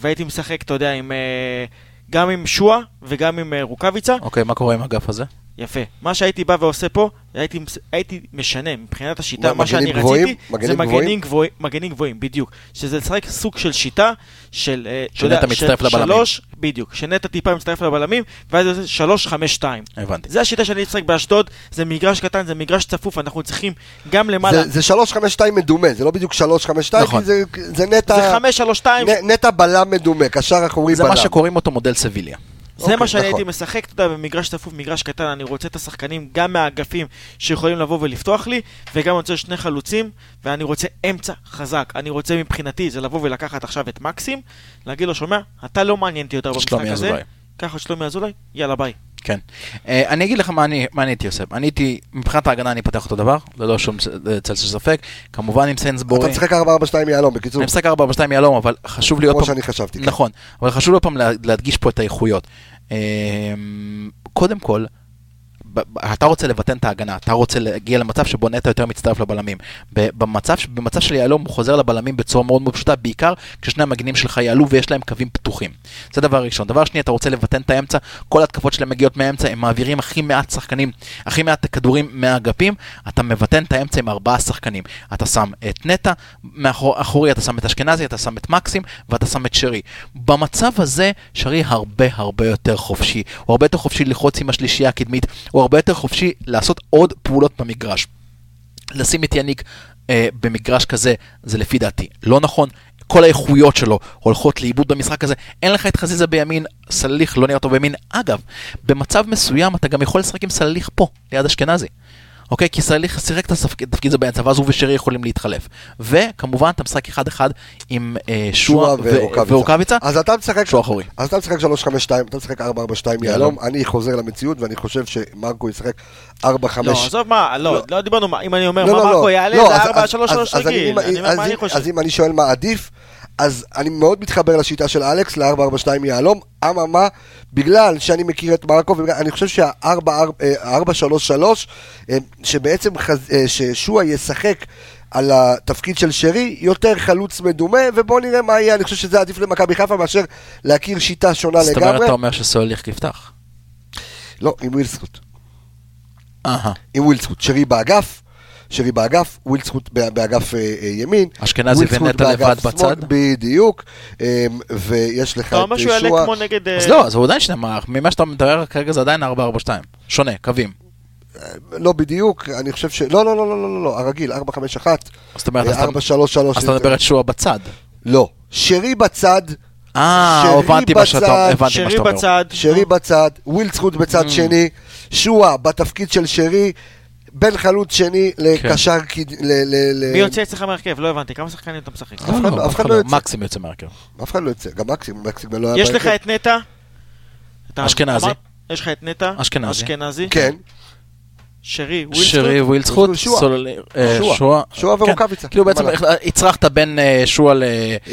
והייתי משחק, אתה יודע, עם, אה, גם עם שואה וגם עם אה, רוקאביצה. אוקיי, מה קורה עם האגף הזה? יפה. מה שהייתי בא ועושה פה, הייתי, הייתי משנה מבחינת השיטה, מה, שאני גבוהים? רציתי, מגנים זה? מגנים גבוהים, מגנים גבוהים, בדיוק. שזה לשחק סוג של שיטה של, אה, שנטע מצטרף של לבלמים. שלוש, בדיוק, שנטע טיפה מצטרף לבלמים, ואז זה עושה שלוש, חמש, שתיים. הבנתי. זה השיטה שאני אשחק באשדוד, זה מגרש קטן, זה מגרש צפוף, אנחנו צריכים גם למעלה, זה- זה 3-5-2 מדומה, זה לא בדיוק 3-5-2, נכון. כי זה- זה נטע... זה חמש, שלוש, שתיים, נ- נטע בלם מדומה, קשר אחורי זה בלם. מה שקוראים אותו מודל סביליה. זה אוקיי, מה שאני נכון. הייתי משחק, אתה יודע, במגרש צפוף, מגרש קטן, אני רוצה את השחקנים גם מהאגפים שיכולים לבוא ולפתוח לי, וגם אני רוצה שני חלוצים, ואני רוצה אמצע חזק. אני רוצה מבחינתי, זה לבוא ולקחת עכשיו את מקסים, להגיד לו, שומע, אתה לא מעניין אותי יותר במשחק הזה. קח את שלומי אזולאי, יאללה ביי. כן. אה, אני אגיד לך מה אני, מה אני הייתי עושה. אני הייתי, מבחינת ההגנה אני פותח אותו דבר, ללא שום ס- צל של ספק. כמובן עם סיינסבורי. אתה משחק 4-4-2 יהלום, בקיצור, אני משחק 4 2 יהלום, אבל חשוב לי עוד כמו פעם... שאני חשבתי. כן. נכון, אבל חשוב לי עוד פעם לה- להדגיש פה את האיכויות. אה, קודם כל, אתה רוצה לבטן את ההגנה, אתה רוצה להגיע למצב שבו נטע יותר מצטרף לבלמים. במצב, במצב של יהלום הוא חוזר לבלמים בצורה מאוד מאוד פשוטה, בעיקר כששני המגנים שלך יעלו ויש להם קווים פתוחים. זה דבר ראשון. דבר שני, אתה רוצה לבטן את האמצע, כל התקפות שלהם מגיעות מהאמצע, הם מעבירים הכי מעט שחקנים, הכי מעט כדורים מהאגפים, אתה מבטן את האמצע עם ארבעה שחקנים. אתה שם את נטע, מאחורי אתה שם את אשכנזי, אתה שם את מקסים ואתה שם את שרי. במצב הזה, שרי הרבה הרבה יותר חופשי. הוא הרבה יותר חופשי ללחוץ עם השלישייה הקדמית, הוא הרבה יותר חופשי לעשות עוד פעולות במגרש. לשים את יניק אה, במגרש כזה, זה לפי דעתי לא נכון. כל האיכויות שלו הולכות לאיבוד במשחק הזה. אין לך את חזיזה בימין, סליח לא נראה טוב בימין. אגב, במצב מסוים אתה גם יכול לשחק עם סליח פה, ליד אשכנזי. אוקיי? כי סליח שיחק את התפקיד הזה באמצע, ואז הוא ושרי יכולים להתחלף. וכמובן, אתה משחק אחד אחד עם אה, שועה ורוקאביצה. אז אתה משחק... שוער אחורי. אז אתה משחק 3-5-2, אתה משחק 4-4-2 יהלום, אני חוזר למציאות ואני חושב שמרקו ישחק 4-5... לא, עזוב מה, לא, לא. לא דיברנו, מה- אם אני אומר לא, מה לא, מרקו לא. יעלה, לא, זה אז- 4 אז- 3 3 אז אני- רגיל. אז אם אני שואל מה עדיף, אז אני מאוד מתחבר לשיטה של אלכס, ל-4-4-2 יהלום, אממה, בגלל שאני מכיר את מרקו, ואני חושב שה-4-3-3, אה, שבעצם חז- אה, ששועה ישחק על התפקיד של שרי, יותר חלוץ מדומה, ובואו נראה מה יהיה, אני חושב שזה עדיף למכבי חיפה מאשר להכיר שיטה שונה זאת אומרת, לגמרי. אתה אומר שסוליך יפתח. לא, עם ווילסקוט. אהה. עם ווילסקוט. שרי באגף, שרי באגף, ווילסקוט בא- באגף אה, אה, ימין. אשכנזי ונטע לבד בצד? בדיוק. אה, ויש לך אתה את אומר שהוא יעלה. כמו נגד... אה, אז לא, אז הוא עדיין שני מערך. ממה שאתה מדבר כרגע זה עדיין 4-4-2. שונה, קווים. לא בדיוק, אני חושב ש... לא, לא, לא, לא, לא, לא, הרגיל, 4-5-1. אז אתה- 4-3-3. אז אתה מדבר את שועה בצד. לא. שרי בצד, אה, הבנתי מה שאתה מה שרי אומר. בצד. שרי בצד, ווילסקוט בצד Mm. שני, שועה בתפקיד של שרי, בין חלוץ שני לקשר... קד- ל- ל- ל- מי יוצא אצלך מהרכב? לא הבנתי, כמה שחקנים אתה משחק? אף אחד לא- אף אחד לא יוצא. מקסים יוצא מהרכב. אף אחד לא יוצא, גם מקסים, מקסים לא היה יש לך בהרכב. את נטע? אשכנזי. יש לך את נטע? אשכנזי. אשכנזי. כן, שרי. שרי ווילצחוט, אה. שועה כן. ורוקאביצה. כאילו בעצם הצרכת בין אה, שועה ל-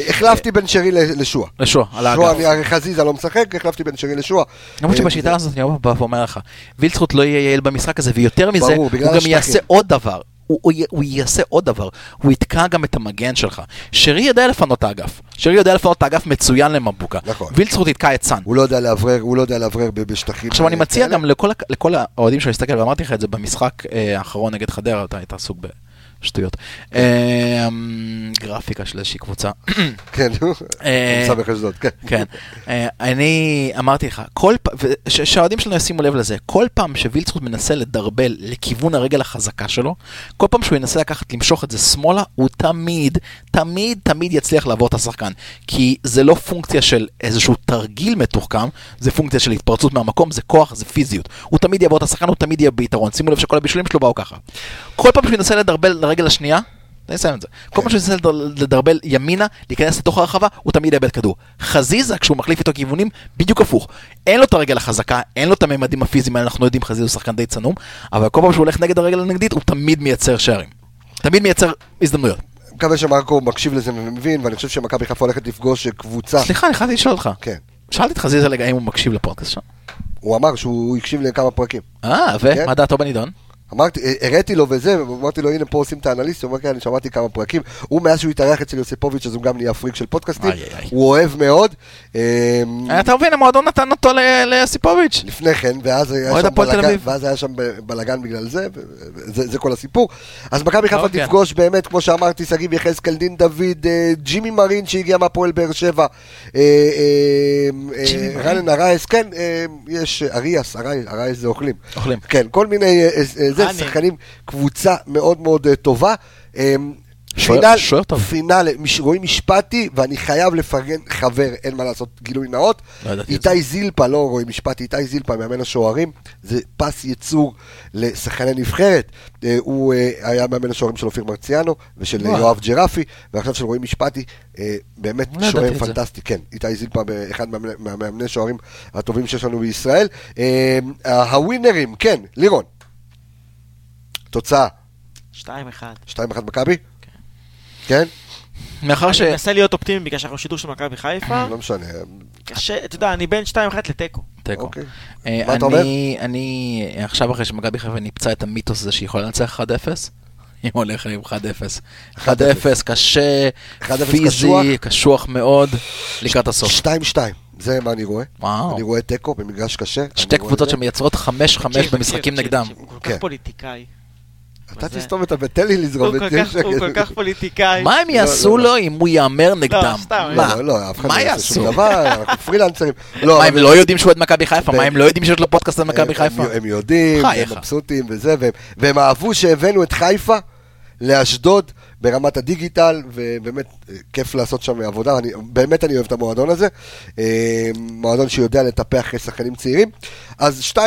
החלפתי בין שרי ל- לשועה. לשועה, על האגף. הרי חזיזה לא משחק, החלפתי בין שרי לשועה. למרות אה, שבשיטה זה- הזאת אני בא ואומר לך, וילצחוט לא יהיה יעיל במשחק הזה, ויותר מזה, הוא בגלל גם. יעשה עוד דבר. הוא, הוא, הוא יעשה עוד דבר, הוא יתקע גם את המגן שלך. שרי יודע לפנות את האגף, שרי יודע לפנות את האגף מצוין למבוקה. נכון. וילצחוט יתקע את סאן. הוא לא יודע לאוורר, הוא לא יודע לאוורר ב- בשטחים. עכשיו אני מציע כאלה. גם לכל, לכל האוהדים שלו להסתכל, ואמרתי לך את זה במשחק אה, האחרון נגד חדרה, אתה היית עסוק בשטויות. אה, גרפיקה של איזושהי קבוצה. [COUGHS] כן, אה, סמך אשדוד, כן. כן. אה, אני אמרתי לך, כל פעם, שהאוהדים שלנו ישימו לב לזה, כל פעם שווילצחוט מנסה לדרבל לכיוון הרגל החזקה שלו, כל פעם שהוא ינסה לקחת, למשוך את זה שמאלה, הוא תמיד, תמיד, תמיד יצליח לעבור את השחקן. כי זה לא פונקציה של איזשהו תרגיל מתוחכם, זה פונקציה של התפרצות מהמקום, זה כוח, זה פיזיות. הוא תמיד יעבור את השחקן, הוא תמיד יהיה ביתרון. שימו לב שכל הבישולים שלו באו ככה. כל פעם שהוא ינסה לדרבל לרגל השנייה, אני אסיים את זה. כל פעם שהוא ינסה לדר- לדרבל ימינה, להיכנס לתוך הרחבה, הוא תמיד יאבד כדור. חזיזה, כשהוא מחליף איתו כיוונים, בדיוק הפוך. אין לו את הרגל החזקה, אין לו את הממדים הפיזיים האלה, אנחנו יודעים, חזיזה הוא שחקן די צנום, אבל כל פעם שהוא הולך נגד הרגל הנגדית, הוא תמיד מייצר שערים. תמיד מייצר הזדמנויות. מקווה שמרקו מקשיב לזה ומבין, ואני חושב שמכבי חיפה הולכת לפגוש קבוצה. סליחה, אני חייבתי לשאול אותך. כן. שאלתי את חזיזה רגע אם הוא מקשיב לפודקאסט שלנו. הוא אמר שהוא הקשיב לכמה פרקים. אה, כן. ומה דעתו בנידון? אמרתי, הראיתי לו וזה, אמרתי לו, הנה פה עושים את האנליסט, הוא אומר, כן, אני שמעתי כמה פרקים. הוא, מאז שהוא התארח אצל יוסיפוביץ', אז הוא גם נהיה פריק של פודקאסטים. איי, איי, איי. הוא אוהב מאוד. אמ, אתה מבין, המועדון נתן אותו ליוסיפוביץ'. לפני כן, ואז היה שם בלאגן, בגלל זה, וזה זה כל הסיפור. אז מכבי חיפה אוקיי. תפגוש באמת, כמו שאמרתי, שגיב יחזקאל, דין דוד, אה, ג'ימי מרין שהגיע מהפועל באר שבע, אה, אה, אה, ג'ימי מרין. רנן ארייס, כן, אה, יש אה, אריאס, ארייס זה אוכלים. אוכלים. כן, כל מיני, אה, אה, אה, זה, אני. שחקנים, קבוצה מאוד מאוד אה, טובה. אה, שוער- טוב. פינל, מש- רועי משפטי, ואני חייב לפרגן חבר, אין מה לעשות, גילוי נאות. לא. איתי זילפה, לא רועי משפטי, איתי זילפה, מאמן השוערים, זה פס ייצור לשחקני נבחרת. אה, הוא אה, היה מאמן השוערים של אופיר מרציאנו ושל וואו. יואב ג'רפי, ועכשיו של רועי משפטי, אה, באמת לא שוער זה. פנטסטי, כן. איתי זילפה, אחד מהמאמני- מהמאמני שוערים הטובים שיש לנו בישראל. הווינרים, כן, לירון. תוצאה, 2-1. 2-1 מכבי? כן? מאחר ש... אני מנסה להיות אופטימי בגלל שאנחנו שידור של מכבי חיפה. לא משנה. קשה, אתה יודע, אני בין 2-1 לתיקו. תיקו. אוקיי. אה, מה אתה אומר? אני, אני, עכשיו אחרי שמכבי חיפה ניפצה את המיתוס הזה שהיא יכולה לנצח 1-0, היא הולכת עם 1-0. 1-0, קשה, 1-0 פיזי, קשוח. קשוח מאוד, לקראת הסוף. 2-2, זה מה אני רואה. וואו. אני רואה תיקו במגרש קשה. שתי קבוצות. שמייצרות 5-5 תקשיב, במשחקים נגדם. הוא כל כן. כך פוליטיקאי. אתה תסתום את הפה, תן לי לזרום את כל זה. כך- הוא כל כך פוליטיקאי. מה הם לא, יעשו לא, לו אם הוא יאמר נגדם? סתם, מה? לא, לא, אף אחד לא יעשה שום? דבר, אנחנו פרילנסרים. [LAUGHS] לא, מה, הם לא יודעים שהוא אוהד מכבי חיפה? מה, הם לא יודעים שיש לו פודקאסט על מכבי חיפה? הם- יודעים. הם מבסוטים וזה, והם אהבו שהבאנו את חיפה לאשדוד ברמת הדיגיטל, ובאמת אה, כיף לעשות שם עבודה, אני, באמת אני אוהב את המועדון הזה, אה, מועדון שיודע לטפח שחקנים צעירים. אז 2-1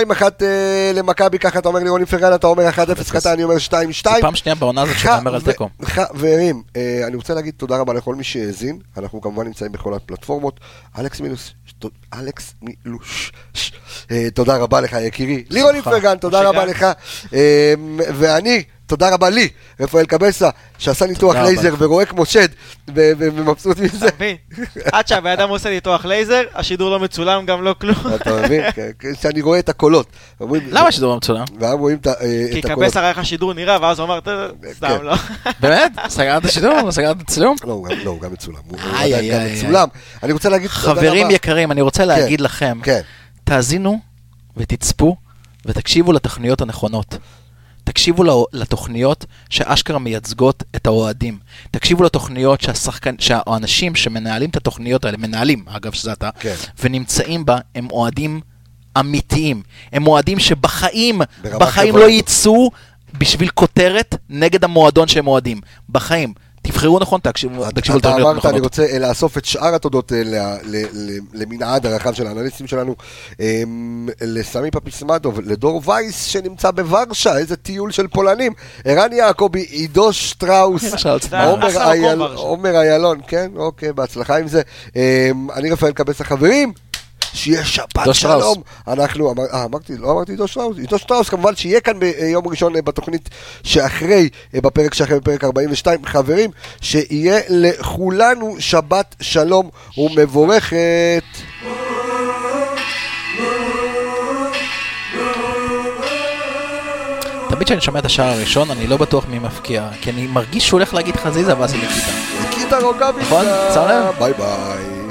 אה, למכבי, ככה אתה אומר לי רוני פרגן, אתה אומר 1-0 קטן, אני אומר 2-2. זה פעם שנייה בעונה הזאת שאתה אומר על תיקו. חברים, אני רוצה להגיד תודה רבה לכל מי שהאזין, אנחנו כמובן נמצאים בכל הפלטפורמות. אלכס מילוש, ת- אלכס מילוש, תודה רבה לך יקירי. לירון איפרגן, תודה רבה. לך. ואני, תודה רבה לי, רפאל קבסה, שעשה ניתוח לייזר. ורואה כמו שד, ומבסוט מזה. עד שהבן אדם עושה ניתוח לייזר, השידור לא מצולם, גם לא כלום. אתה מבין? [LAUGHS] כן, כן, שאני רואה את הקולות. למה שידור לא מצולם? והם רואים את אה, כי הקולות. קבס הראה איך השידור נראה, ואז הוא אמר, "טוב, כן. סתם לא. [LAUGHS] באמת? סגרת השידור? [LAUGHS] סגרת את הצילום? לא, הוא גם- לא, הוא גם מצולם. הוא גם איי, מצולם. אני רוצה להגיד תודה רבה. חברים יקרים, אני רוצה להגיד לכם, כן. תאזינו ותצפו ותקשיבו לתוכניות הנכונות. תקשיבו לתוכניות שאשכרה מייצגות את האוהדים. תקשיבו לתוכניות שהשחקן, שהאנשים שמנהלים את התוכניות האלה, מנהלים, אגב, שזה אתה, כן. ונמצאים בה, הם אוהדים אמיתיים. הם אוהדים שבחיים, בחיים חברתית. לא יצאו בשביל כותרת נגד המועדון שהם אוהדים. בחיים. תבחרו נכון, תקשיבו תקשיבו אתה לתוכניות אמרת, אני נכונות. רוצה אה, לאסוף את שאר התודות אה, ל- ל- ל- למנעד הרחב של האנליסטים שלנו, אמ, לסמי פפיסמטוב, לדור וייס שנמצא בוורשה, איזה טיול של פולנים, ערן יעקבי, עידו שטראוס. עומר איילון, כן, אוקיי, בהצלחה עם זה. אמ, אני רפאל קבס החברים. שיהיה שבת. שלום. אנחנו, אמר, אה, אמרתי, לא אמרתי עידו שטראוס, עידו שטראוס כמובן שיהיה כאן ביום ראשון אה, בתוכנית שאחרי, אה, בפרק שאחרי, בפרק 42. חברים, שיהיה לכולנו שבת שלום ומבורכת. תמיד כשאני שומע את השער הראשון, אני לא בטוח מי מפקיע, כי אני מרגיש שהוא הולך להגיד חזיזה ואז היא לקיטה. ניקיטה רוקאביצה. נכון? שם לב? ביי ביי.